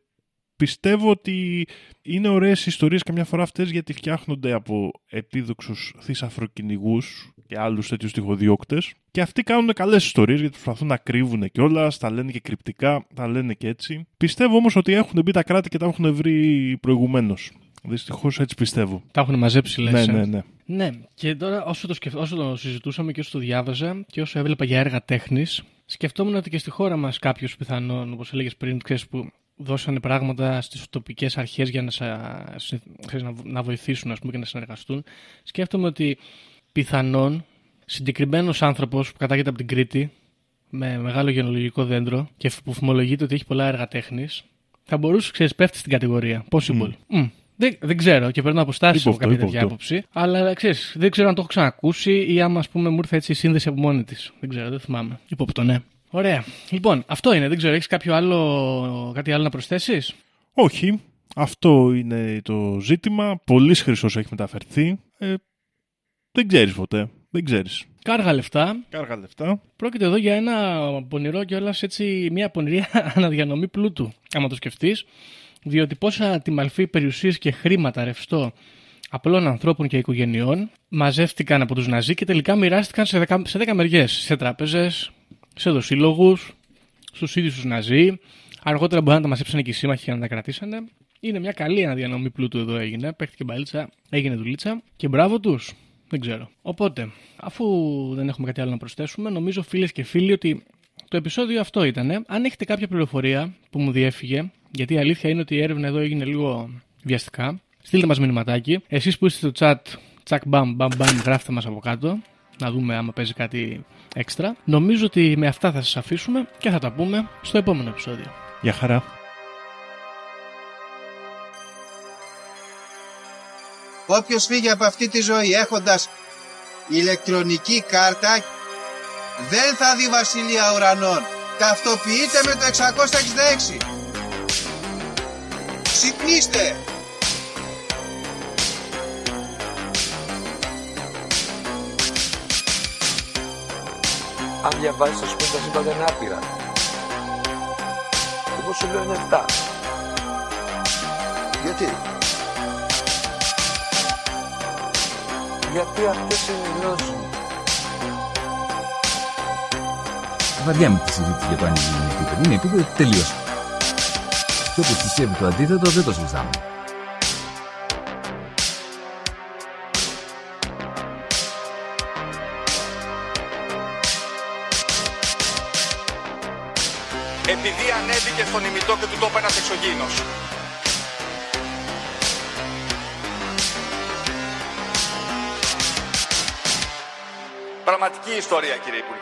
πιστεύω ότι είναι ωραίες ιστορίες καμιά φορά αυτές γιατί φτιάχνονται από επίδοξους θησαυροκυνηγούς και άλλους τέτοιους τυχοδιώκτες και αυτοί κάνουν καλές ιστορίες γιατί προσπαθούν να κρύβουν κιόλα, τα λένε και κρυπτικά, τα λένε και έτσι. Πιστεύω όμως ότι έχουν μπει τα κράτη και τα έχουν βρει προηγουμένως. Δυστυχώς έτσι πιστεύω. Τα έχουν μαζέψει, λες. Ναι, ναι, ναι. Ναι, και τώρα όσο το, σκεφ... όσο το συζητούσαμε και όσο το διάβαζα και όσο έβλεπα για έργα τέχνης, σκεφτόμουν ότι και στη χώρα μας κάποιος πιθανόν, όπως έλεγες πριν, ξέρεις, που δώσανε πράγματα στις τοπικές αρχές για να, σα... συ- ξέρεις, να... να βοηθήσουν ας πούμε, και να συνεργαστούν. Σκέφτομαι ότι πιθανόν συγκεκριμένος άνθρωπος που κατάγεται από την Κρήτη με μεγάλο γενολογικό δέντρο και που φημολογείται ότι έχει πολλά έργα τέχνης, θα μπορούσε, ξέρεις, πέφτει στην κατηγορία. Possible. Μμ. Δεν, δεν ξέρω και παίρνω αποστάσεις Είπε από αυτό, κάποια είπε τέτοια αυτό. άποψη. Αλλά ξέρεις, δεν ξέρω αν το έχω ξανακούσει ή άμα ας πούμε, μου ήρθε έτσι η σύνδεση από μόνη της. Δεν ξέρω, δεν θυμάμαι. Υπόπτω, ναι. Ωραία. Λοιπόν, αυτό είναι. Δεν ξέρω, έχεις κάποιο άλλο, κάτι άλλο να προσθέσεις; Όχι. Αυτό είναι το ζήτημα. Πολύ χρυσό έχει μεταφερθεί. Ε, δεν ξέρεις ποτέ. Δεν ξέρεις. Κάργα λεφτά. Κάργα λεφτά. Πρόκειται εδώ για ένα πονηρό και όλα έτσι μια πονηρή αναδιανομή πλούτου, άμα το σκεφτείς. Διότι πόσα τη μαλφή περιουσίες και χρήματα ρευστό απλών ανθρώπων και οικογενειών μαζεύτηκαν από τους Ναζί και τελικά μοιράστηκαν σε 10, σε 10 μεριές. Σε τράπεζες, σε δοσύλλογους, στους ίδιους τους Ναζί. Αργότερα μπορεί να τα μαζέψανε και οι σύμμαχοι και να τα κρατήσανε. Είναι μια καλή αναδιανομή πλούτου εδώ έγινε. Παίχτηκε μπαλίτσα, έγινε δουλίτσα και μπράβο τους. Δεν ξέρω. Οπότε, αφού δεν έχουμε κάτι άλλο να προσθέσουμε, νομίζω φίλες και φίλοι ότι το επεισόδιο αυτό ήταν. Αν έχετε κάποια πληροφορία που μου διέφυγε, γιατί η αλήθεια είναι ότι η έρευνα εδώ έγινε λίγο βιαστικά, στείλτε μας μηνυματάκι. Εσείς που είστε στο chat, τσακ μπαμ μπαμ μπαμ, γράφτε μας από κάτω. Να δούμε άμα παίζει κάτι έξτρα. Νομίζω ότι με αυτά θα σας αφήσουμε και θα τα πούμε στο επόμενο επεισόδιο. Γεια χαρά. Όποιος φύγει από αυτή τη ζωή έχοντας ηλεκτρονική κάρτα δεν θα δει βασιλεία ουρανών. Ταυτοποιείτε με το 666. Ξυπνήστε! Αν διαβάζεις θα σου πει τα σύμπαντα είναι άπειρα. Εγώ σου λέω είναι 7. Γιατί; Γιατί αυτές είναι οι γνώσεις Βαριά με τη συζήτηση για το αν είναι επίπεδο. Είναι επίπεδο τελείω. Και όποιο πιστεύει το αντίθετο δεν το συζητάμε. Επειδή ανέβηκε στον ημιτό και του τόπου ένας εξωγήινος. Πραγματική ιστορία κύριε